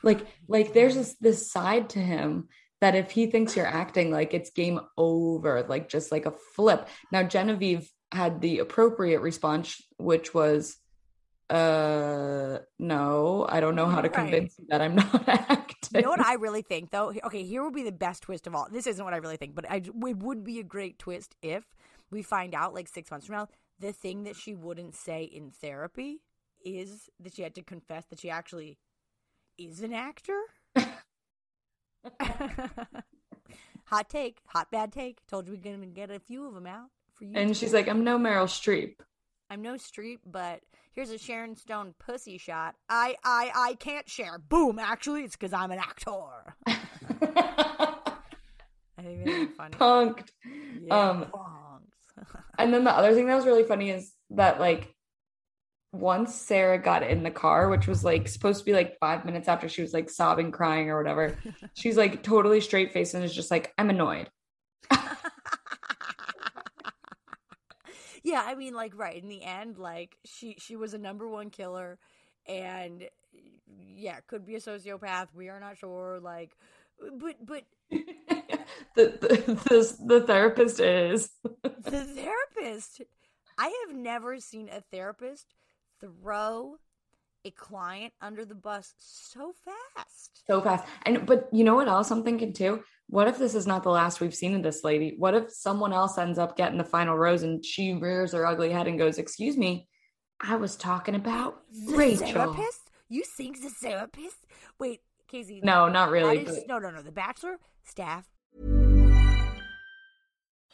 Like like there's this this side to him that if he thinks you're acting like it's game over, like just like a flip. Now Genevieve had the appropriate response, which was uh, no, I don't know how to Right. convince you that I'm not acting. You know what I really think, though? Okay, here would be the best twist of all. This isn't what I really think, but I, it would be a great twist if we find out, like six months from now, the thing that she wouldn't say in therapy is that she had to confess that she actually is an actor. hot take, hot bad take. Told you we're gonna get a few of them out for you. and she's like, I'm no Meryl Streep. I'm no Streep, but here's a Sharon Stone pussy shot. I, I, I can't share. Boom. Actually, it's because I'm an actor. I think that's funny. Punked. Yeah, Um. And then the other thing that was really funny is that like once Sarah got in the car, which was like supposed to be like five minutes after she was like sobbing, crying or whatever, she's like totally straight faced and is just like, I'm annoyed. Yeah, I mean, like, right in the end, like she she was a number one killer, and yeah, could be a sociopath. We are not sure. Like, but but the, the, the the therapist is the therapist i have never seen a therapist throw a client under the bus so fast so fast. And but you know what else I'm thinking too? What if this is not the last we've seen of this lady? What if someone else ends up getting the final rose and she rears her ugly head and goes, "Excuse me, I was talking about the Rachel." therapist you think the therapist wait casey No, not really. that is- but- no no no the bachelor staff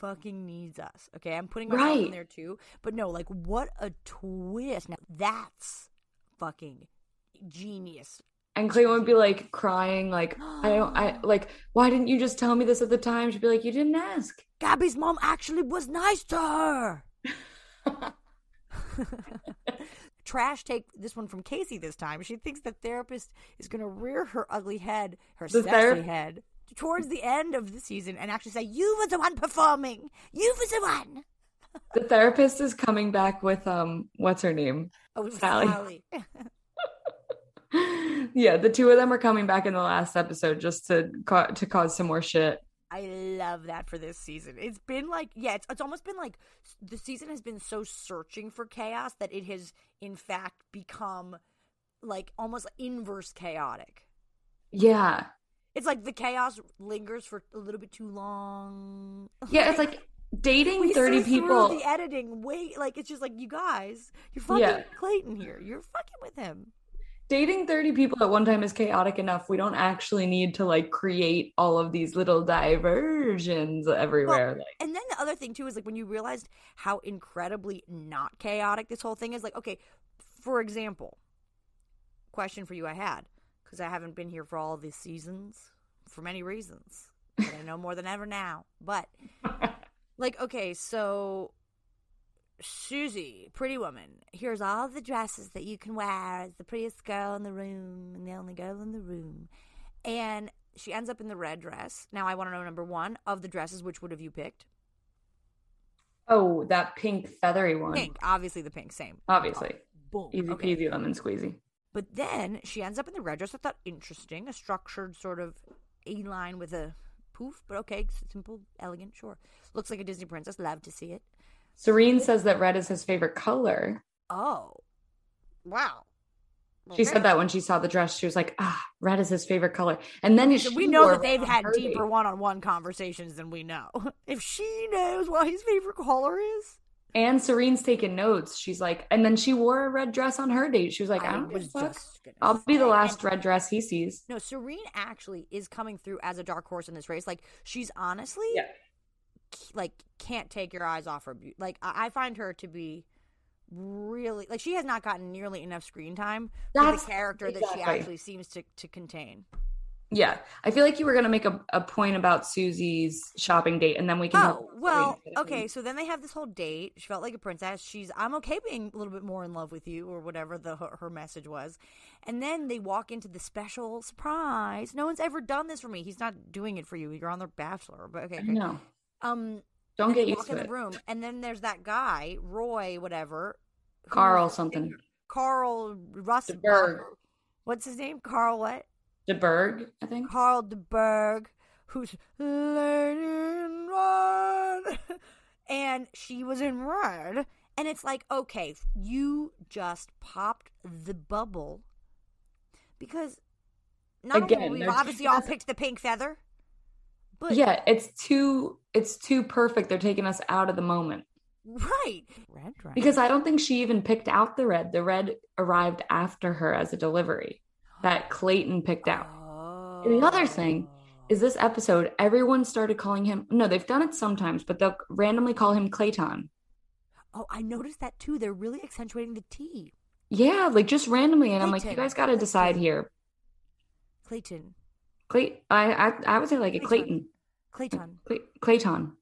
Fucking needs us okay i'm putting myself in there too but no like what a twist now that's fucking genius And Clayton would be like crying, like, I don't, I like, why didn't you just tell me this at the time? She'd be like, you didn't ask. Gabby's mom actually was nice to her. Trash take this one from Casey this time. She thinks the therapist is going to rear her ugly head, her The sexy ther- head, towards the end of the season and actually say, You was the one performing. You was the one. The therapist is coming back with, um, what's her name? Oh, Sally. Sally. yeah, the two of them are coming back in the last episode just to ca- to cause some more shit. I love that for this season. It's been like, yeah, it's, it's almost been like the season has been so searching for chaos that it has, in fact, become like almost inverse chaotic. Yeah. It's like the chaos lingers for a little bit too long. Yeah, it's like dating we 30 see people. The editing, wait, like it's just like you guys, you're fucking Yeah. Clayton here. You're fucking with him. Dating 30 people at one time is chaotic enough. We don't actually need to like create all of these little diversions everywhere. Well, like, and then the other thing too is like when you realized how incredibly not chaotic this whole thing is. Like, okay, for example, question for you I had because I haven't been here for all these seasons for many reasons. I know more than ever now. But like, okay, so Susie, pretty woman, here's all the dresses that you can wear as the prettiest girl in the room and the only girl in the room. And she ends up in the red dress. Now I want to know number one of the dresses, which would have you picked? oh, that pink feathery one. Pink, obviously the pink, same. Obviously. Boom. Easy Okay. peasy lemon squeezy. But then she ends up in the red dress. I thought interesting, a structured sort of A line with a poof, but okay, simple, elegant, sure. Looks like a Disney princess. Love to see it. Serene says that red is his favorite color. Oh, wow. She said that when she saw the dress. She was like, ah, red is his favorite color. And then So we know that they've had deeper one-on-one conversations than we know. If she knows what his favorite color is, And Serene's taking notes. She's like, and then she wore a red dress on her date. She was like, I, I don't was give a fuck. just gonna I'll be the last red dress he sees. No, Serene actually is coming through as a dark horse in this race. Like she's honestly, Yeah. like can't take your eyes off her. Be- like I, I find her to be really like she has not gotten nearly enough screen time for the character that she actually seems to to contain. Yeah. I feel like you were going to make a, a point about Susie's shopping date and then we can. Oh well, okay. So then they have this whole date. She felt like a princess. She's I'm okay being a little bit more in love with you, or whatever the her, her message was. And then they walk into the special surprise. No one's ever done this for me. He's not doing it for you. You're on the Bachelor, but okay. Okay. know. Um, Don't get used walk to in it. the room, and then there's that guy, Roy, whatever, Carl something. Carl Russ. DeBerg. What's his name? Carl what? DeBerg, I think. Carl DeBerg, who's Lady in Red. and she was in red. And it's like, okay, you just popped the bubble. Because not Again, only we've obviously taking all picked the pink feather, but yeah, it's too it's too perfect. They're taking us out of the moment. right. Red dress. Because I don't think she even picked out the red. The red arrived after her as a delivery that Clayton picked out. And the other thing is this episode, everyone started calling him no, they've done it sometimes, but they'll randomly call him Clayton. Oh, I noticed that too. They're really accentuating the T. Yeah, like just randomly. And I'm like, you guys gotta decide here. Clayton. Clay I I, I would say like a Clayton. Clayton. Clay, Clayton.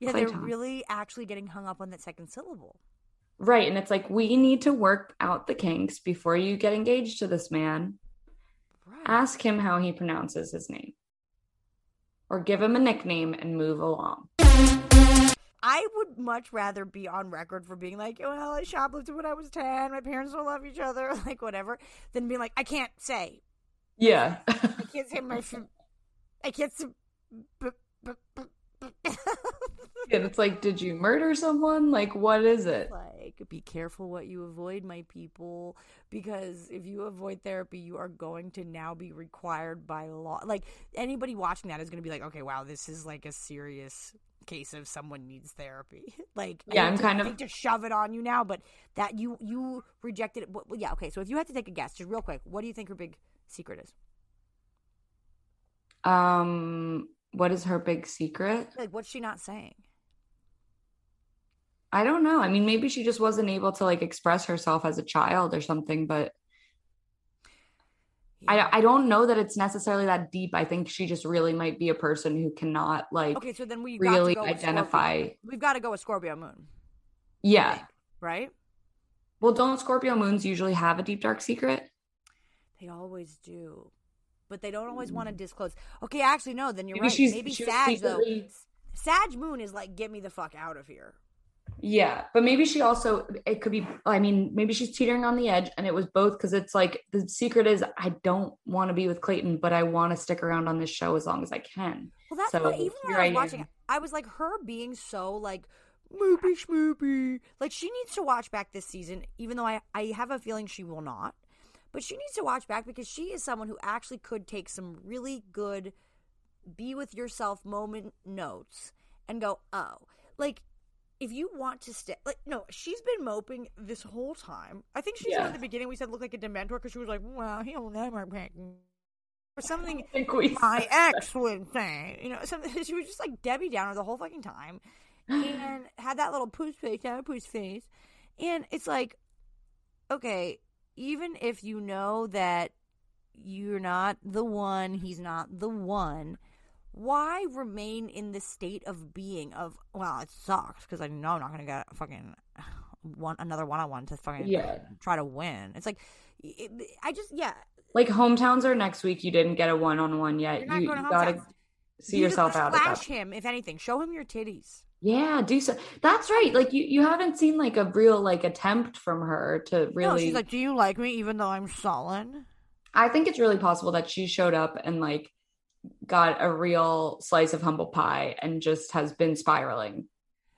Yeah, they're really actually getting hung up on that second syllable. Right. And it's like we need to work out the kinks before you get engaged to this man. Ask him how he pronounces his name. Or give him a nickname and move along. I would much rather be on record for being like, oh, well, I shoplifted when I was 10. My parents don't love each other, like whatever, than being like, I can't say. Yeah. I can't say my. I can't say. and it's like, did you murder someone? Like, what is it? like, be careful what you avoid, my people, because if you avoid therapy, you are going to now be required by law. Like, anybody watching that is going to be like, okay, wow, this is like a serious case of someone needs therapy. like, Yeah, I'm to- kind I of- to shove it on you now, but that you you rejected it. Well, yeah, okay. So if you had to take a guess, just real quick, what do you think her big secret is? Um, what is her big secret? Like, what's she not saying? I don't know. I mean, maybe she just wasn't able to like express herself as a child or something, but Yeah. I I don't know that it's necessarily that deep. I think she just really might be a person who cannot like Okay, so then we really got to go identify. We've got to go with Scorpio Moon, Yeah. right? Well, don't Scorpio moons usually have a deep dark secret? They always do, but they don't always want to hmm. disclose. Okay, actually, no. Then you're. Maybe right. Maybe Sag though. Sag Moon is like, get me the fuck out of here. Yeah, but maybe she also it could be I mean, maybe she's teetering on the edge and it was both cuz it's like the secret is I don't want to be with Clayton, but I want to stick around on this show as long as I can. Well, that's So, what, even when I was watching, it, I was like, her being so like moopy schmoopy. Like she needs to watch back this season, even though I I have a feeling she will not. But she needs to watch back because she is someone who actually could take some really good be with yourself moment notes and go, oh, like if you want to stay, like no, she's been moping this whole time. I think she's said Yeah. at the beginning we said look like a dementor because she was like, well, he'll never pick me," or something. I think we My ex would say, you know, something. She was just like Debbie Downer the whole fucking time, and had that little poos face, that poos face, and it's like, okay, even if you know that you're not the one, he's not the one. Why remain in the state of being of well, it sucks because I know I'm not gonna get fucking one another one on one to fucking Yeah. try to win. It's like it, I just yeah, like hometowns are next week. You didn't get a one-on-one yet. You to gotta see You yourself out of Flash him if anything. Show him your titties. Yeah, do so. That's right. Like you you haven't seen like a real like attempt from her to really No, she's like, "Do you like me even though I'm sullen?" I think it's really possible that she showed up and like got a real slice of humble pie and just has been spiraling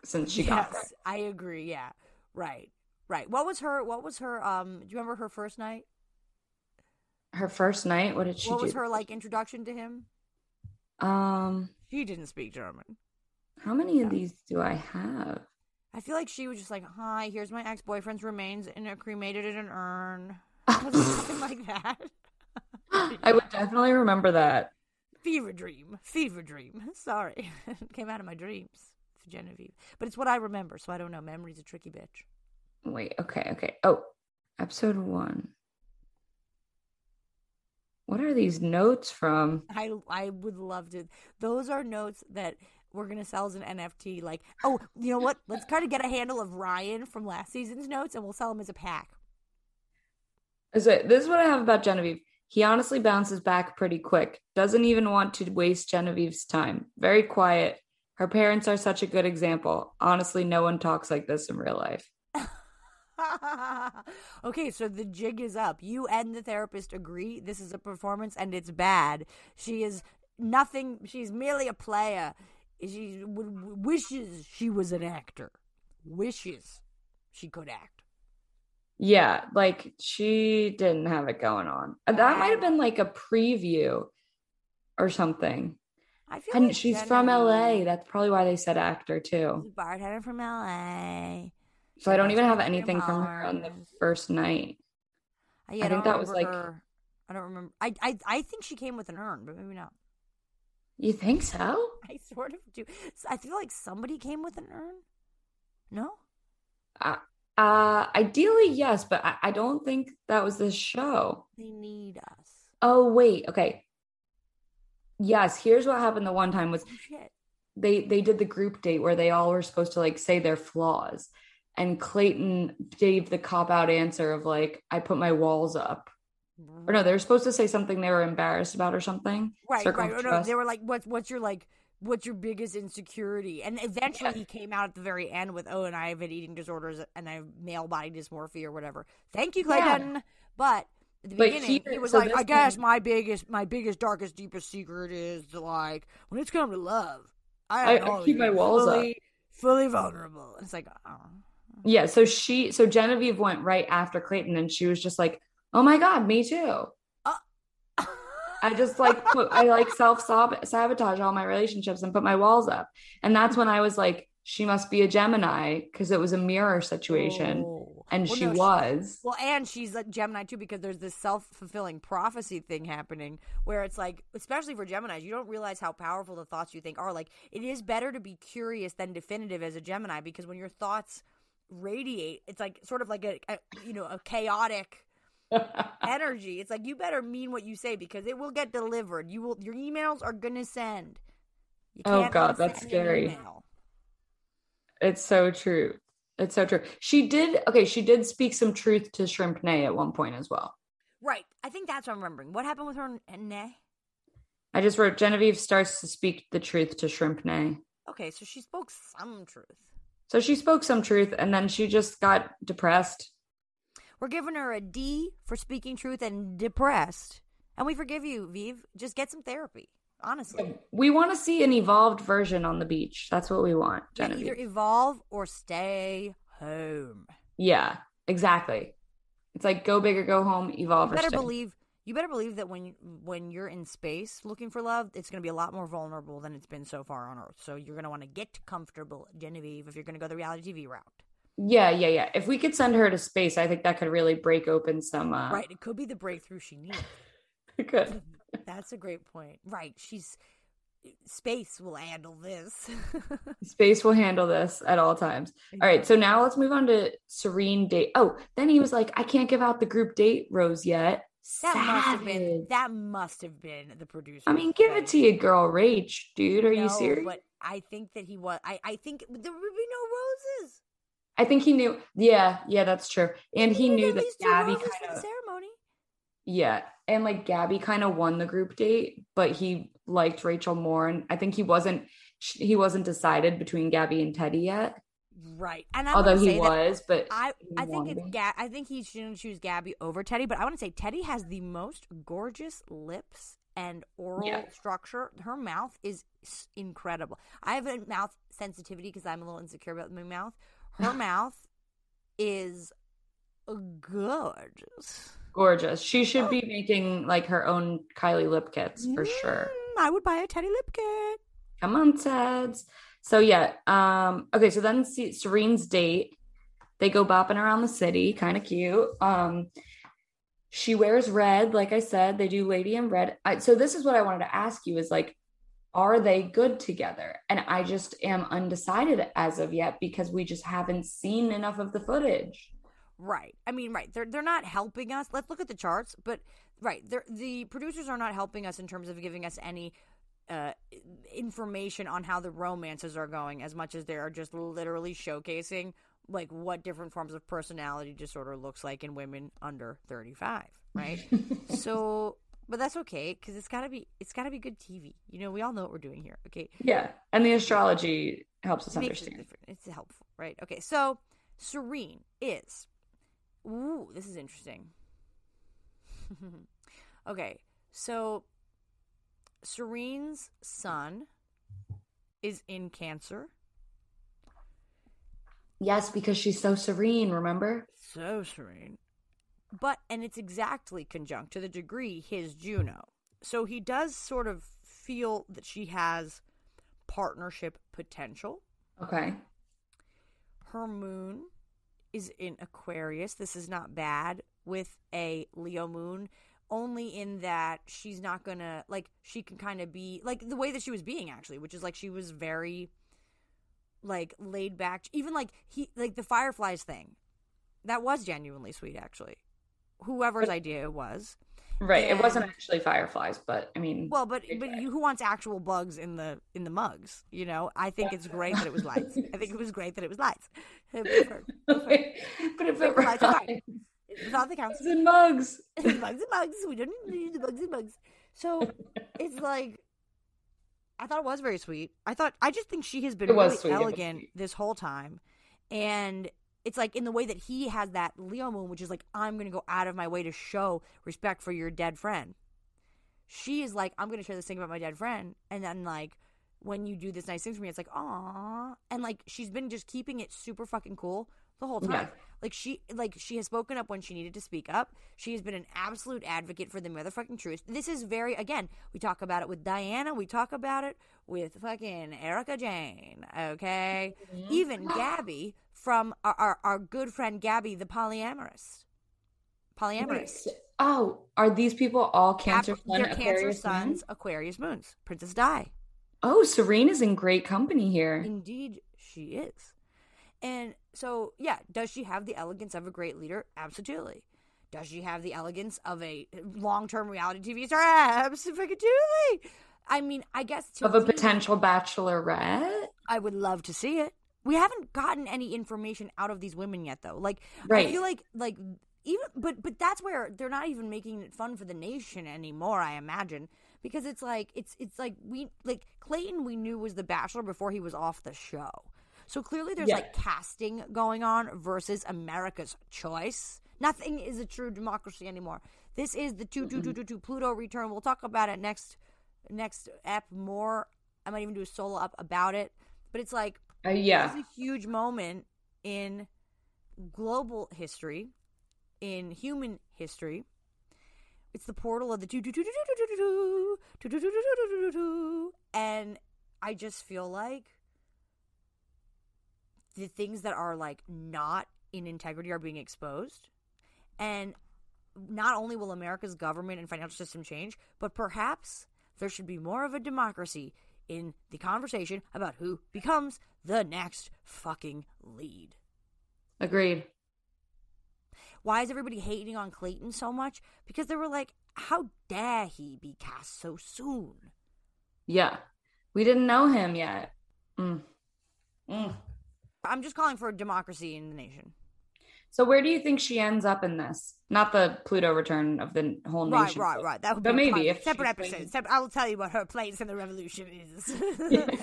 since she got there. I agree. Yeah, right, right. What was her? What was her? Um, do you remember her first night? Her first night, what did she what do? was her like introduction to him? Um, She didn't speak German. how many of these do I have? I feel like she was just like, "Hi, here's my ex boyfriend's remains in a cremated in an urn." Something like that? I would definitely remember that. Fever dream, fever dream. Sorry, it came out of my dreams, for Genevieve. But it's what I remember, so I don't know. Memory's a tricky bitch. Wait, okay, okay. Oh, episode one. What are these notes from? I I would love to. Those are notes that we're gonna sell as an NFT. Like, oh, you know what? Let's kind of get a handle of Ryan from last season's notes, and we'll sell them as a pack. So this is what I have about Genevieve. He honestly bounces back pretty quick. Doesn't even want to waste Genevieve's time. Very quiet. Her parents are such a good example. Honestly, no one talks like this in real life. okay, so the jig is up. You and the therapist agree this is a performance and it's bad. She is nothing. She's merely a player. She w- wishes she was an actor. Wishes she could act. Yeah, like she didn't have it going on. Uh, That might have been like a preview or something. I feel And like she's from LA. That's probably why they said actor too. bartender from LA. So I don't even have anything from her on the first night. Uh, Yeah, I think that was, like- her. I don't remember. I, I I think she came with an urn, but maybe not. You think so? I sort of do. I feel like somebody came with an urn. No. Uh, uh ideally, yes, but I, I don't think that was the show. They need us. Oh, wait. Okay. Yes, here's what happened the one time was Oh, shit. they they did the group date where they all were supposed to like say their flaws. And Clayton gave the cop out answer of like, I put my walls up. Or no, they were supposed to say something they were embarrassed about or something. Right, right. Or no, they were like, "What's what's your like? What's your biggest insecurity?" And eventually, he came out at the very end with, "Oh, and I have an eating disorders, and I have male body dysmorphia or whatever." Thank you, Yeah. Clayton. But at the But beginning, here- he was so like, "I guess my biggest, my biggest, darkest, deepest secret is like when it's come to love, I, I- keep my walls up." fully, fully vulnerable." And it's like, oh. Yeah, so she so Genevieve went right after Clayton and she was just like, "Oh my god, me too." I just like put I like self sabotage all my relationships and put my walls up. And that's when I was like, she must be a Gemini because it was a mirror situation. Oh. And Well, she no, was. Well, and she's a Gemini too because there's this self fulfilling prophecy thing happening where it's like, especially for Geminis, you don't realize how powerful the thoughts you think are. Like, it is better to be curious than definitive as a Gemini because when your thoughts radiate, it's like sort of like a, a you know a chaotic energy. It's like you better mean what you say because it will get delivered. You will your emails are gonna send. Oh, God, that's scary. It's so true. It's so true. She did okay, she did speak some truth to Shrimp Nay at one point as well. Right. I think that's what I'm remembering. What happened with her and Nay? I just wrote Genevieve starts to speak the truth to Shrimp Nay. Okay, so she spoke some truth. So she spoke some truth and then she just got depressed. We're giving her a D for speaking truth and depressed. And we forgive you, Vive. Just get some therapy, honestly. We want to see an evolved version on the beach. That's what we want, Genevieve. either evolve or stay home. Yeah, exactly. It's like go big or go home, evolve You or better stay. believe you better believe that when when you're in space looking for love, it's going to be a lot more vulnerable than it's been so far on Earth. So you're going to want to get comfortable, Genevieve, if you're going to go the reality TV route. Yeah, yeah, yeah. If we could send her to space, I think that could really break open some. Uh, Right, it could be the breakthrough she needs. Good. That's a great point. Right, she's space will handle this. Space will handle this at all times. All right, so now let's move on to Serene date. Oh, then he was like, I can't give out the group date rose yet. That must have been that must have been the producer. I mean, give it to you, girl, rage, dude. Are you serious? But I think that he was. I I think there would be no roses. I think he knew. Yeah, yeah, that's true. And he Maybe knew that Gabby kind of ceremony. Yeah. And like Gabby kind of won the group date, but he liked Rachel more. And I think he wasn't he wasn't decided between Gabby and Teddi yet. Right, and I Although he was, but I I think it's to. Ga- I think he shouldn't choose Gabby over Teddi, but I want to say Teddi has the most gorgeous lips and oral Yeah. structure. Her mouth is incredible. I have a mouth sensitivity because I'm a little insecure about my mouth. Her mouth is gorgeous. gorgeous. She should be making like her own Kylie lip kits for sure. Mm, I would buy a Teddi lip kit. Come on, Teds. So yeah. Um. Okay. So then see Serene's date. They go bopping around the city, kind of cute. Um. She wears red, like I said. They do Lady in Red. I, so this is what I wanted to ask you: is like, are they good together? And I just am undecided as of yet because we just haven't seen enough of the footage. Right. I mean, right. They're they're not helping us. Let's look at the charts, but right, the producers are not helping us in terms of giving us any uh, information on how the romances are going as much as they are just literally showcasing like what different forms of personality disorder looks like in women under 35 right so but that's okay because it's got to be it's got to be good tv you know we all know what we're doing here okay Yeah. And the astrology helps us it understand. it's helpful right okay so serene is ooh this is interesting okay so serene's son is in cancer Yes, because she's so serene, remember? so serene. But and it's exactly conjunct to the degree his Juno. So he does sort of feel that she has partnership potential. Okay. Her moon is in Aquarius. This is not bad with a Leo moon, only in that she's not gonna like she can kind of be like the way that she was being actually, which is like she was very like laid back. Even like he like the fireflies thing. That was genuinely sweet actually. Whoever's idea it was. Right. it wasn't actually fireflies, but I mean Well, but but you, who wants actual bugs in the in the mugs? You know, I think it's great that it was lights. I think it was great that it was lights. but if it were Lights fine. It's all that counts. bugs and mugs. bugs and mugs. We don't need the bugs and mugs. So it's like I thought it was very sweet. I thought I just think she has been It really sweet, elegant this whole time, and it's like in the way that he has that Leo moon, which is like I'm going to go out of my way to show respect for your dead friend. She is like I'm going to share this thing about my dead friend, and then like when you do this nice thing for me, it's like aw, and like she's been just keeping it super fucking cool the whole time. Yeah. Like she like she has spoken up when she needed to speak up. She has been an absolute advocate for the motherfucking truth. This is very again, we talk about it with Diana, we talk about it with fucking Erika Jayne, okay? Mm-hmm. Even Gabby from our, our our good friend Gabby the polyamorous. Polyamorous. Oh, are these people all Cancer Sun, They're Cancer suns, Aquarius moons. Princess Di. Oh, Serene is in great company here. Indeed, she is. And so, yeah, does she have the elegance of a great leader? Absolutely. Does she have the elegance of a long term reality TV star? Absolutely. I mean, I guess to Of a me, potential bachelorette. I would love to see it. We haven't gotten any information out of these women yet, though. Like, I Right. feel like, like even, but but that's where they're not even making it fun for the nation anymore. I imagine because it's like it's it's like we like Clayton we knew was the Bachelor before he was off the show. So clearly, there's Yeah. like casting going on versus America's choice. Nothing is a true democracy anymore. This is the two two two two two Pluto return. We'll talk about it next next ep more. I might even do a solo up about it. But it's like Uh, yeah. is a huge moment in global history, in human history. It's the portal of the two two two two two two two two two two two two two two two and I just feel like the things that are like not in integrity are being exposed and not only will America's government and financial system change, but perhaps there should be more of a democracy in the conversation about who becomes the next fucking lead. Agreed. Why is everybody hating on Clayton so much? Because they were like, how dare he be cast so soon? Yeah. We didn't know him yet. Mm. Mm. I'm just calling for a democracy in the nation. So where do you think she ends up in this? Not the Pluto return of the whole Right, nation. right, right. That would But be maybe if separate she's episode. Sep- I will tell you what her place in the revolution is.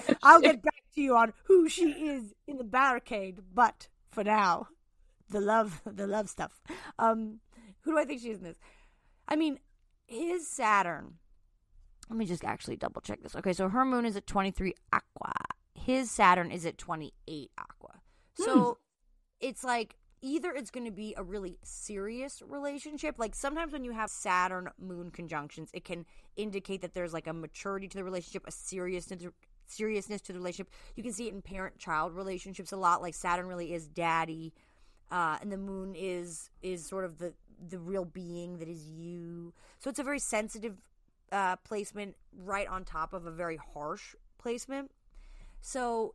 I'll get back to you on who she is in the barricade. But for now, the love, the love stuff. Um, who do I think she is in this? I mean, his Saturn. Let me just actually double check this. Okay, so her moon is at 23 Aqua. His Saturn is at 28 Aqua. So it's like either it's going to be a really serious relationship. Like sometimes when you have Saturn moon conjunctions, it can indicate that there's like a maturity to the relationship, a seriousness seriousness to the relationship. You can see it in parent-child relationships a lot. Like Saturn really is daddy, uh, and the moon is is sort of the the real being that is you. So it's a very sensitive uh, placement right on top of a very harsh placement. So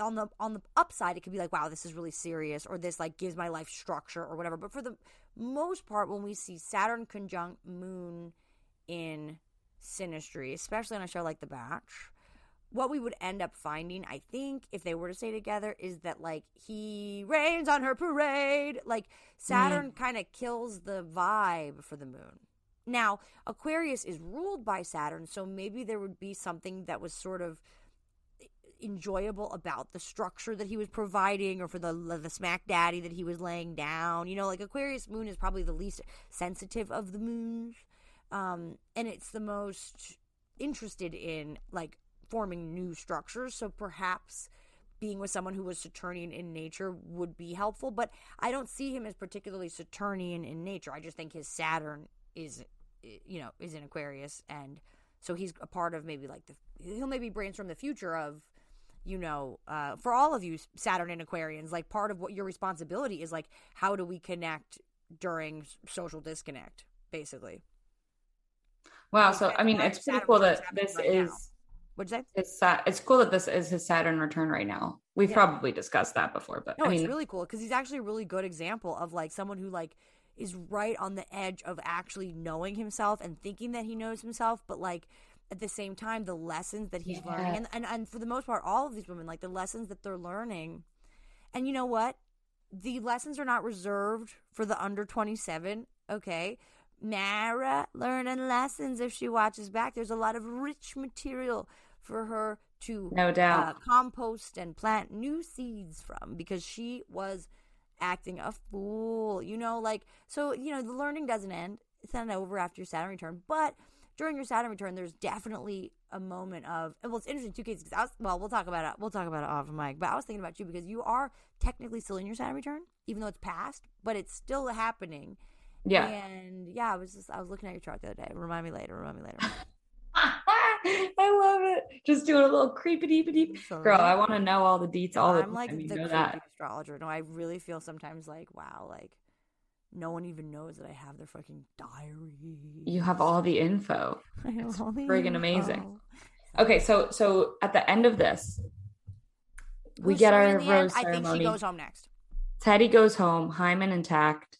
on the on the upside, it could be like, wow, this is really serious, or this like gives my life structure or whatever. But for the most part, when we see Saturn conjunct Moon in synastry, especially on a show like The Batch, what we would end up finding, I think, if they were to stay together, is that like he reigns on her parade. Like Saturn mm. kind of kills the vibe for the moon. Now, Aquarius is ruled by Saturn, so maybe there would be something that was sort of enjoyable about the structure that he was providing or for the the smack daddy that he was laying down. You know, like Aquarius moon is probably the least sensitive of the moons. Um, and it's the most interested in like forming new structures. So perhaps being with someone who was Saturnian in nature would be helpful, but I don't see him as particularly Saturnian in nature. I just think his Saturn is, you know, is in Aquarius, and so he's a part of maybe like the he'll maybe brainstorm the future of, you know, uh, for all of you Saturn and Aquarians, like part of what your responsibility is like, how do we connect during social disconnect, basically. Wow. So I mean, it's pretty cool that this right is. Now. What'd you say? It's it's cool that this is his Saturn return right now. We've yeah. probably discussed that before, but no, I mean, it's really cool because he's actually a really good example of like someone who like is right on the edge of actually knowing himself and thinking that he knows himself, but like at the same time, the lessons that he's yeah. learning, and, and and for the most part, all of these women like the lessons that they're learning, and you know what, the lessons are not reserved for the under twenty seven. Okay, Mara learning lessons if she watches back. There's a lot of rich material for her to no doubt uh, compost and plant new seeds from because she was acting a fool. You know, like so. You know, the learning doesn't end. It's not over after your Saturn return, but during your Saturn return, there's definitely a moment of well, it's interesting two cases. I was, well, we'll talk about it. We'll talk about it off of mic. But I was thinking about you because you are technically still in your Saturn return, even though it's past, but it's still happening. Yeah. And yeah, I was just I was looking at your chart the other day. Remind me later. Remind me later. I love it. Just doing a little creepy deep deep. Girl, I want to know all the details. All I'm like the astrologer. No, I really feel sometimes like wow, like no one even knows that I have their fucking diary. You have all the info. It's friggin' amazing. Okay, so so at the end of this, we get our rose end, ceremony. I think she goes home next. Teddi goes home, hymen intact.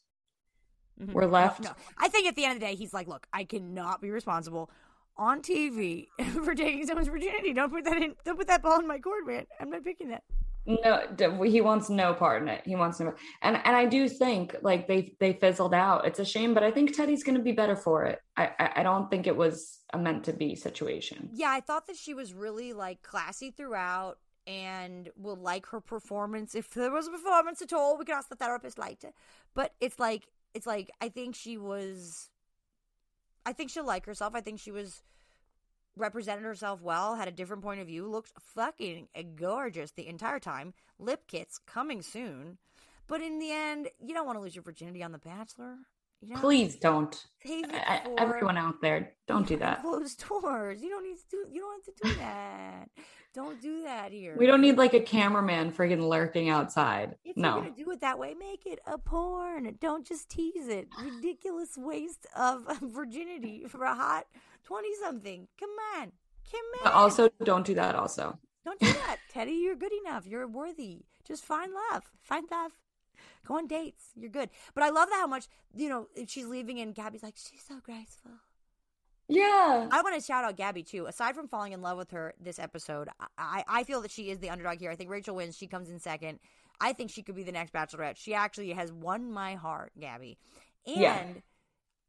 Mm-hmm. We're left. No, no. I think at the end of the day, he's like, look, I cannot be responsible on TV for taking someone's virginity. Don't put that in. Don't put that ball in my court, man. I'm not picking that. No, he wants no part in it. He wants no, and and I do think like they they fizzled out. It's a shame, but I think Teddi's going to be better for it. I, I I don't think it was a meant to be situation. Yeah, I thought that she was really like classy throughout and will like her performance. If there was a performance at all, we could ask the therapist later. But it's like it's like I think she was I think she'll like herself. I think she was represented herself well, had a different point of view, looked fucking gorgeous the entire time. Lip kits coming soon. But in the end, you don't want to lose your virginity on The Bachelor. You know? Please don't. I, everyone out there, don't do that. Closed doors. You don't need to do. You don't have to do that. don't do that here. We don't need like a cameraman freaking lurking outside. If no. you're gonna do it that way, make it a porn. Don't just tease it. Ridiculous waste of virginity for a hot twenty something. Come on, come on. Also, don't do that. Also, don't do that, Teddi. You're good enough. You're worthy. Just find love. Find love. Go on dates. You're good. But I love that how much, you know, she's leaving and Gabby's like, she's so graceful. Yeah. I want to shout out Gabby too. Aside from falling in love with her this episode, I, I feel that she is the underdog here. I think Rachel wins. She comes in second. I think she could be the next bachelorette. She actually has won my heart, Gabby. And yeah.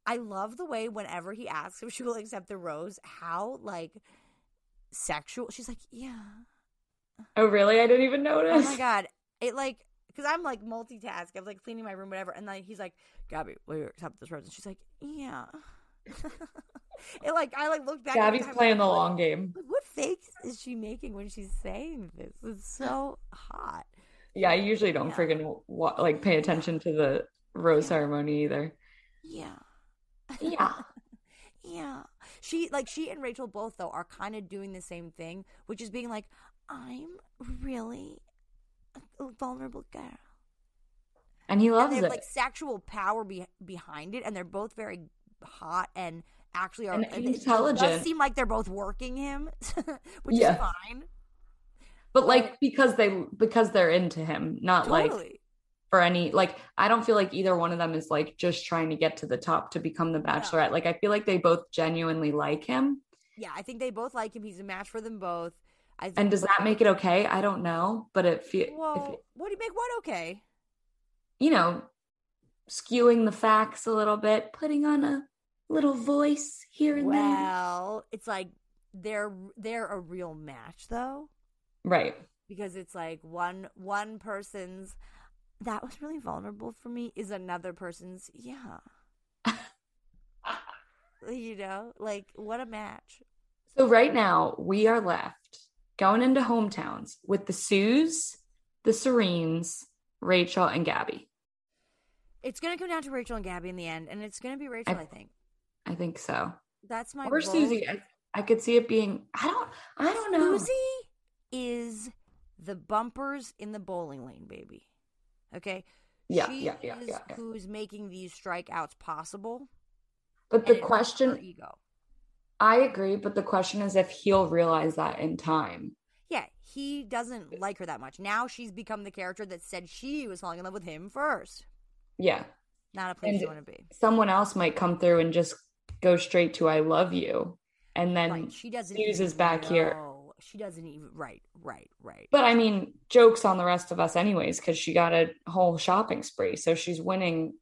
I love the way whenever he asks if she will accept the rose, how like sexual she's like, Yeah. Oh really? I didn't even notice. Oh my god. It like because I'm like multitask. I'm like cleaning my room, whatever. And then he's like, Gabby, will you accept this rose? And she's like, Yeah. it like I like look back. Gabby's playing the long game. What face is she making when she's saying this? It's so hot. Yeah, I usually don't yeah. friggin' like pay attention to the rose yeah. ceremony either. Yeah. Yeah. yeah. she like she and Rachel both though are kind of doing the same thing, which is being like, I'm really a vulnerable girl. And he And loves they have it. like sexual power be- behind it, and they're both very hot and actually are And it- It intelligent. does seem like they're both working him, which Yeah. is fine. but like because they because they're into him, not like for any like I don't feel like either one of them is like just trying to get to the top to become the bachelorette. Like I feel like they both genuinely like him. Yeah, I think they both like him. He's a match for them both. Think And does that make it okay? I don't know, but it feels. Well, what do you make what okay? you know, skewing the facts a little bit, putting on a little voice here and there. Well, it's like they're they're a real match though, Right. because it's like one one person's that was really vulnerable for me is another person's yeah. you know, like what a match. So right now we are left going into hometowns with the Sues, the Serenes, Rachel, and Gabby. It's gonna come down to Rachel and Gabby in the end, and it's gonna be Rachel. I, think I think so. that's my Or vote. Susie. I, I could see it being I don't I don't know. Susie is the bumpers in the bowling lane, baby. Okay. Yeah, she yeah, yeah, is yeah, yeah. Who's making these strikeouts possible? But the and it hurts her question ego. I agree, but the question is if he'll realize that in time. Yeah, he doesn't like her that much. Now she's become the character that said she was falling in love with him first. Yeah. Not a place And you want to be. someone else might come through and just go straight to I love you. And then Right. She doesn't is back here. She doesn't even right, right, right. But I mean, jokes on the rest of us, anyways, because she got a whole shopping spree. So she's winning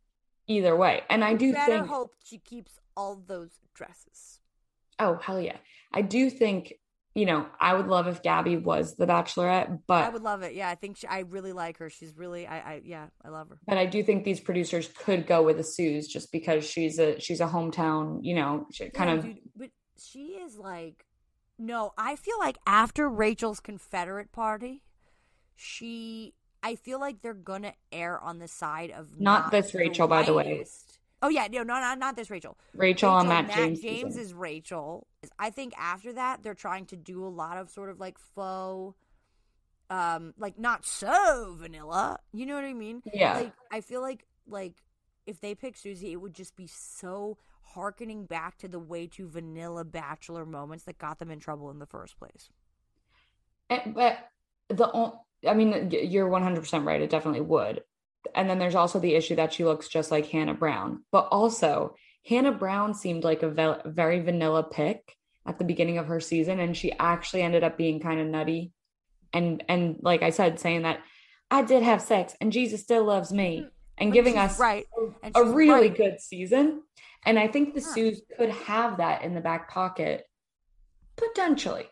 either way. And I do better think, hope she keeps all those dresses. Oh, hell yeah. I do think, you know, I would love if Gabby was the bachelorette, but I would love it. Yeah, I think she, I really like her. She's really, I, I, yeah, I love her. but I do think these producers could go with a Suze just because she's a she's a hometown, you know, she kind Yeah, of dude, but she is like, no, I feel like after Rachel's Confederate party, she, I feel like they're gonna err on the side of Not this Rachel, by the way. Oh yeah, no, no, not not this Rachel. Rachel on Matt James James season. is Rachel. I think after that, they're trying to do a lot of sort of like faux, um, like not so vanilla. You know what I mean? Yeah. Like I feel like like if they pick Susie, it would just be so harkening back to the way too vanilla bachelor moments that got them in trouble in the first place. And, but the I mean, you're 100% right. It definitely would. And then there's also the issue that she looks just like Hannah Brown. But also, Hannah Brown seemed like a ve- very vanilla pick at the beginning of her season, and she actually ended up being kind of nutty. And and like I said, saying that I did have sex, and Jesus still loves me, and But giving us right, a really right. good season. And I think the Huh. Sues could have that in the back pocket potentially.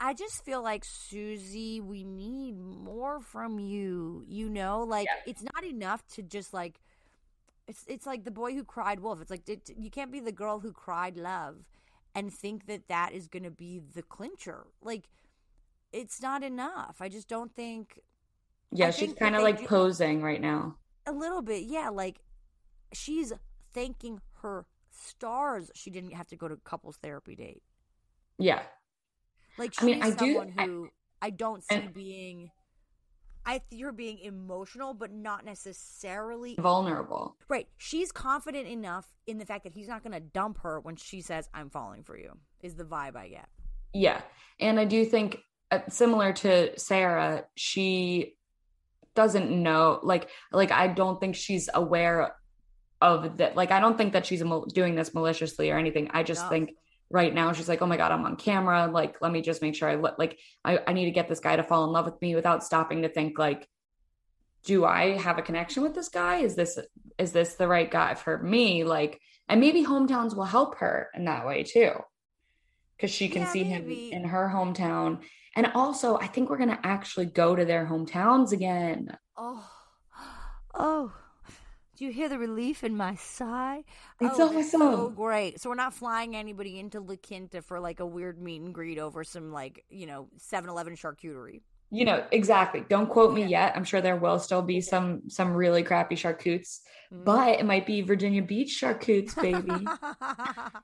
I just feel like Susie, we need more from you. You know, like it's not enough to just like it's it's like the boy who cried wolf. It's like it, you can't be the girl who cried love and think that that is going to be the clincher. Like it's not enough. I just don't think Yeah, I she's kind of like do- posing right now. a little bit. Yeah, like she's thanking her stars she didn't have to go to a couples therapy date. Yeah. Like she's I mean, I do- someone I- who I, don't see and- being. I see her being emotional, but not necessarily Vulnerable. right. She's confident enough in the fact that he's not going to dump her when she says, "I'm falling for you." Is the vibe I get. Yeah. And I do think uh, similar to Sarah, she doesn't know like like I don't think she's aware of that like I don't think that she's doing this maliciously or anything. I just No. think right now she's like, "Oh my god, I'm on camera. Like let me just make sure I look like I I need to get this guy to fall in love with me without stopping to think like do I have a connection with this guy? Is this is this the right guy for me? Like and maybe hometowns will help her in that way too. Cuz she can Yeah, see maybe. him in her hometown. And also, I think we're going to actually go to their hometowns again. Oh, oh. Do you hear the relief in my sigh? It's oh, that's So awesome. great. So we're not flying anybody into La Quinta for like a weird meet and greet over some like, you know, 7-Eleven charcuterie. you know exactly don't quote me yet i'm sure there will still be some some really crappy charcutes mm-hmm. but it might be virginia beach charcutes baby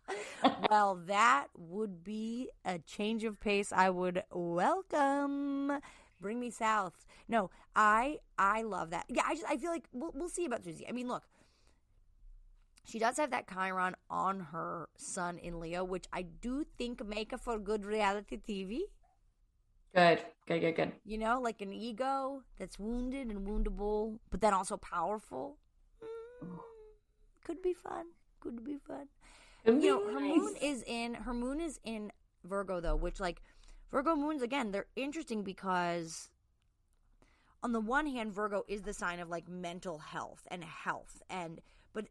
well that would be a change of pace i would welcome bring me south no i i love that yeah i just i feel like we'll, we'll see about susie i mean look she does have that Chiron on her sun in Leo, which I do think make her for good reality TV. Good, good, good, good. You know, like an ego that's wounded and woundable, but then also powerful. Mm, could be fun. Could be fun. Could you know, nice. her moon is in her moon is in Virgo though, which like Virgo moons again, they're interesting because on the one hand, Virgo is the sign of like mental health and health, and but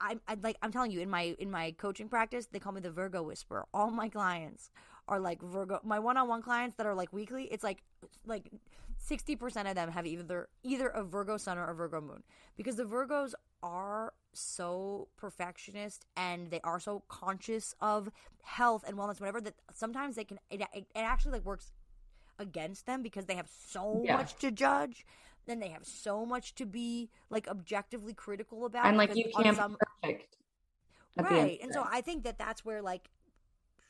I, I like I'm telling you in my in my coaching practice, they call me the Virgo whisperer. All my clients are like Virgo. My one-on-one clients that are like weekly, it's like like 60% of them have either either a Virgo sun or a Virgo moon because the Virgos are so perfectionist and they are so conscious of health and wellness whatever that sometimes they can it, it, it actually like works against them because they have so yeah. much to judge then they have so much to be like objectively critical about and like you can't some... perfect right and so i think that that's where like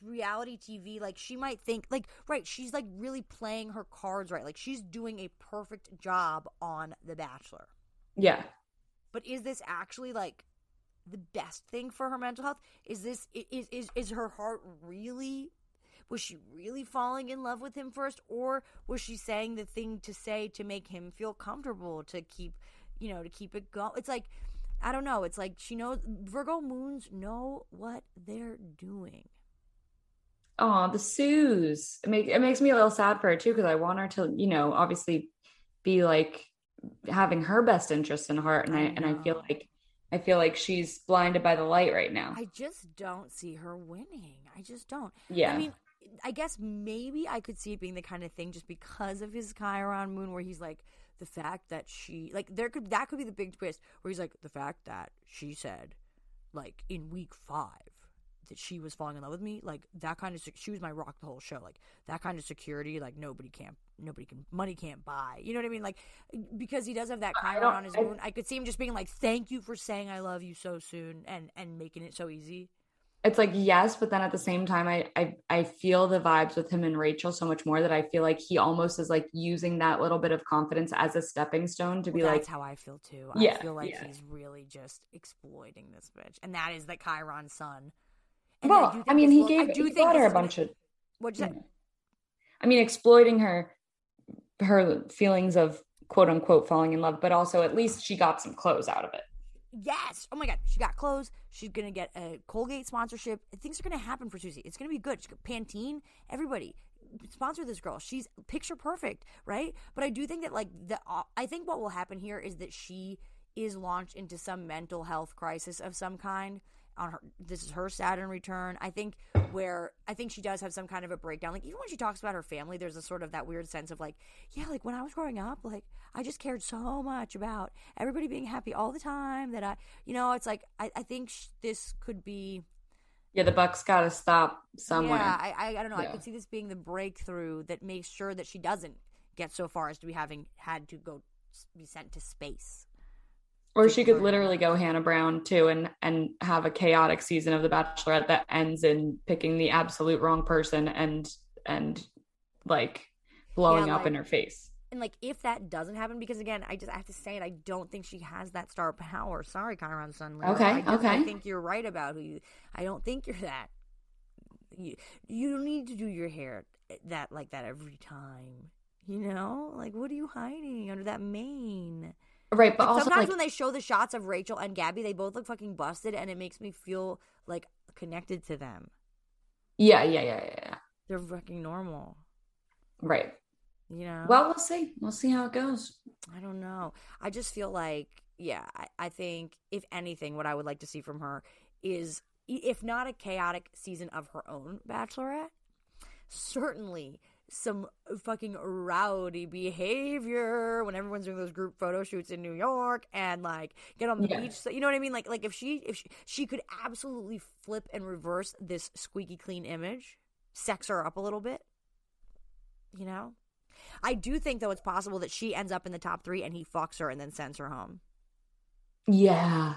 reality TV, like she might think like right, she's like really playing her cards right. Like she's doing a perfect job on The Bachelor. Yeah. But is this actually like the best thing for her mental health? Is this is is is her heart really was she really falling in love with him first or was she saying the thing to say to make him feel comfortable to keep, you know, to keep it going? It's like I don't know. It's like she knows Virgo moons know what they're doing. Oh, the Suze. It, make, it makes me a little sad for her too because I want her to, you know, obviously be like having her best interest in heart, and I, I and I feel like I feel like she's blinded by the light right now. I just don't see her winning. I just don't. Yeah. I mean, I guess maybe I could see it being the kind of thing just because of his Chiron moon, where he's like the fact that she like there could that could be the big twist where he's like the fact that she said like in week five that she was falling in love with me, like that kind of she was my rock the whole show. Like that kind of security, like nobody can nobody can money can't buy. You know what I mean? Like because he does have that Chiron on his moon. I could see him just being like, "Thank you for saying I love you so soon," and and making it so easy. It's like yes, but then at the same time, I I I feel the vibes with him and Rachel so much more that I feel like he almost is like using that little bit of confidence as a stepping stone to be well, like. That's how I feel too. Yeah, I feel like yeah. he's really just exploiting this bitch, and that is the Chiron sun and well, I, mean, he will, gave I do he think her a bunch of. What'd you say? I mean, exploiting her, her feelings of quote unquote falling in love, but also at least she got some clothes out of it. Yes. Oh my God. She got clothes. She's going to get a Colgate sponsorship. Things are going to happen for Susie. It's going to be good. Pantene, everybody sponsor this girl. She's picture perfect, right? But I do think that, like, the, I think what will happen here is that she is launched into some mental health crisis of some kind on her this is her Saturn return. I think where I think she does have some kind of a breakdown. Like even when she talks about her family, there's a sort of that weird sense of like, yeah, like when I was growing up, like I just cared so much about everybody being happy all the time that I, you know, it's like I, I think sh- this could be. Yeah, the buck's got to stop somewhere. Yeah, I, I, I don't know. Yeah. I could see this being the breakthrough that makes sure that she doesn't get so far as to be having had to go be sent to space. Or she could literally go Hannah Brown too and and have a chaotic season of The Bachelorette that ends in picking the absolute wrong person and and like blowing yeah, like, up in her face. And like if that doesn't happen, because again, I just I have to say it, I don't think she has that star power. Sorry, Chiron Sun. Okay, I just, okay. I think you're right about who you. I don't think you're that. You you don't need to do your hair that like that every time. You know, like what are you hiding under that mane? Right, but also sometimes like, when they show the shots of Rachel and Gabby, they both look fucking busted, and it makes me feel like connected to them. Yeah, yeah, yeah, yeah. They're fucking normal, right? You know. Well, we'll see. We'll see how it goes. I don't know. I just feel like, yeah, I, I think if anything, what I would like to see from her is, if not a chaotic season of her own Bachelorette, certainly some fucking rowdy behavior when everyone's doing those group photo shoots in New York and like get on the yeah. beach. So, you know what I mean? Like like if she if she, she could absolutely flip and reverse this squeaky clean image, sex her up a little bit. You know? I do think though it's possible that she ends up in the top three and he fucks her and then sends her home Yeah.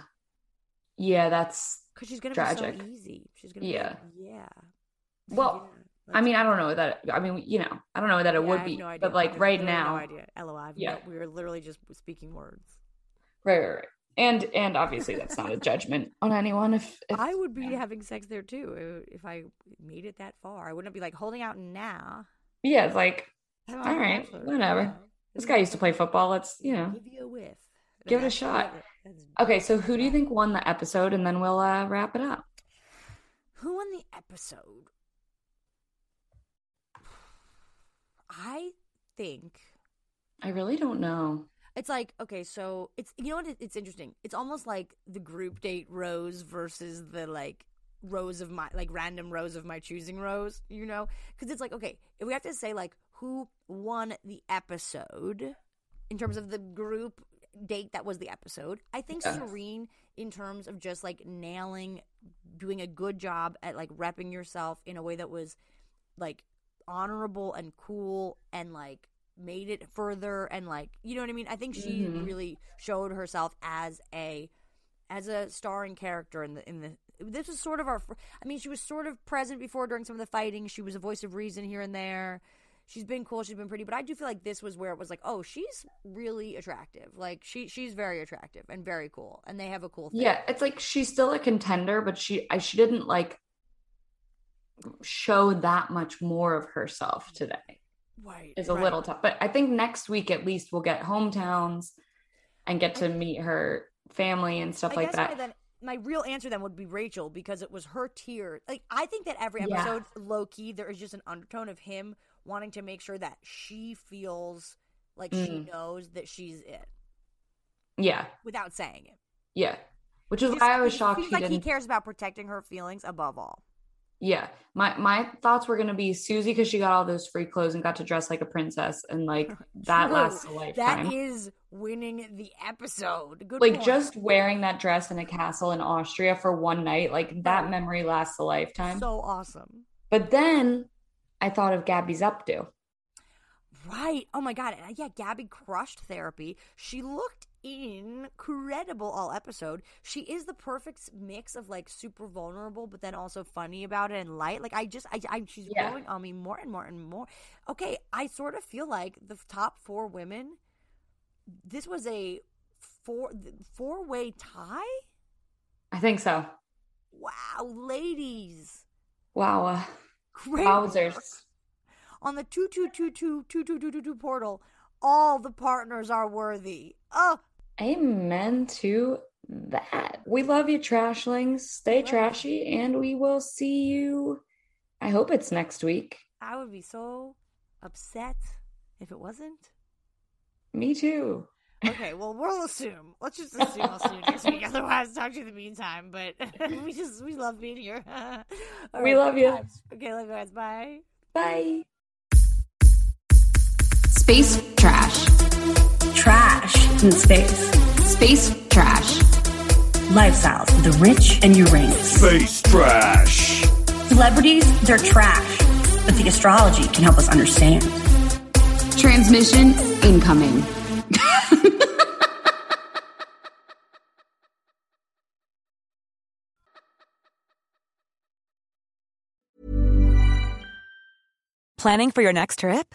Yeah, that's because she's gonna Tragic. be so easy. She's gonna Yeah. be yeah. well. Yeah, I mean, I don't know that. I mean, you know, I don't know that it Yeah, would be, no but like right now, no idea. LOL. Yeah. Yeah, we were literally just speaking words. right, right, right. And and obviously that's not a judgment on anyone. If, if I would be having sex there too uh, if I made it that far. I wouldn't be like holding out now. yeah, it's like All all right, whatever. This guy used to play football. Let's you know. Give you a whiff. Give it a shot. Okay, so who do you think won the episode, and then we'll uh, wrap it up. Who won the episode? I think I really don't know. it's like okay, so it's you know what? It's interesting. It's almost like the group date rose versus the like rows of my like random rows of my choosing rows. You know, because it's like okay, if we have to say like who won the episode in terms of the group date that was the episode, I think Yes. Serene in terms of just like nailing, doing a good job at like repping yourself in a way that was like honorable and cool and like made it further and like you know what I mean? I think she Mhm. really showed herself as a as a starring character in the in the this was sort of our I mean she was sort of present before during some of the fighting. She was a voice of reason here and there. She's been cool, she's been pretty, but I do feel like this was where it was like, oh, she's really attractive. Like she she's very attractive and very cool and they have a cool thing. Yeah, it's like she's still a contender, but she I, she didn't like show that much more of herself today. Right. It's a right. little tough, but I think next week at least we'll get hometowns and get to meet her family and stuff I like guess that. My, then, my real answer then would be Rachel because it was her tear. Like I think that every Yeah. episode, low key, there is just an undertone of him wanting to make sure that she feels like she Mm. knows that she's it yeah, without saying it. yeah. Which is Just- why I was shocked he like didn't. he cares about protecting her feelings above all. Yeah, my my thoughts were gonna be Susie because she got all those free clothes and got to dress like a princess, and like that True. lasts a lifetime. That is winning the episode. Good like point. just wearing that dress in a castle in Austria for one night, like that memory lasts a lifetime. so awesome. but then I thought of Gabby's updo. Right. Oh my god. Uh, yeah, Gabby crushed therapy. She looked incredible all episode. She is the perfect mix of like super vulnerable but then also funny about it and light. Like I just I, I she's Yeah. growing on me more and more and more. Okay, I sort of feel like the top 4 women this was a four four way tie? I think so. Wow, ladies. Wow. Great. wowzers. on the 2222 portal, all the partners are worthy. Oh, Amen to that. We love you, trashlings. Stay trashy, and we will see you. I hope it's next week. I would be so upset if it wasn't. Me too. Okay, well, we'll assume. Let's just assume I'll see you next week. Otherwise, talk to you in the meantime. But we just, we love being here. We love you. vibes. Okay, love you guys. Bye. Bye. Space trash. Trash in space. Space trash. Lifestyles of the rich and Uranus. Space trash. Celebrities, they're trash. But the astrology can help us understand. Transmission incoming. Planning for your next trip?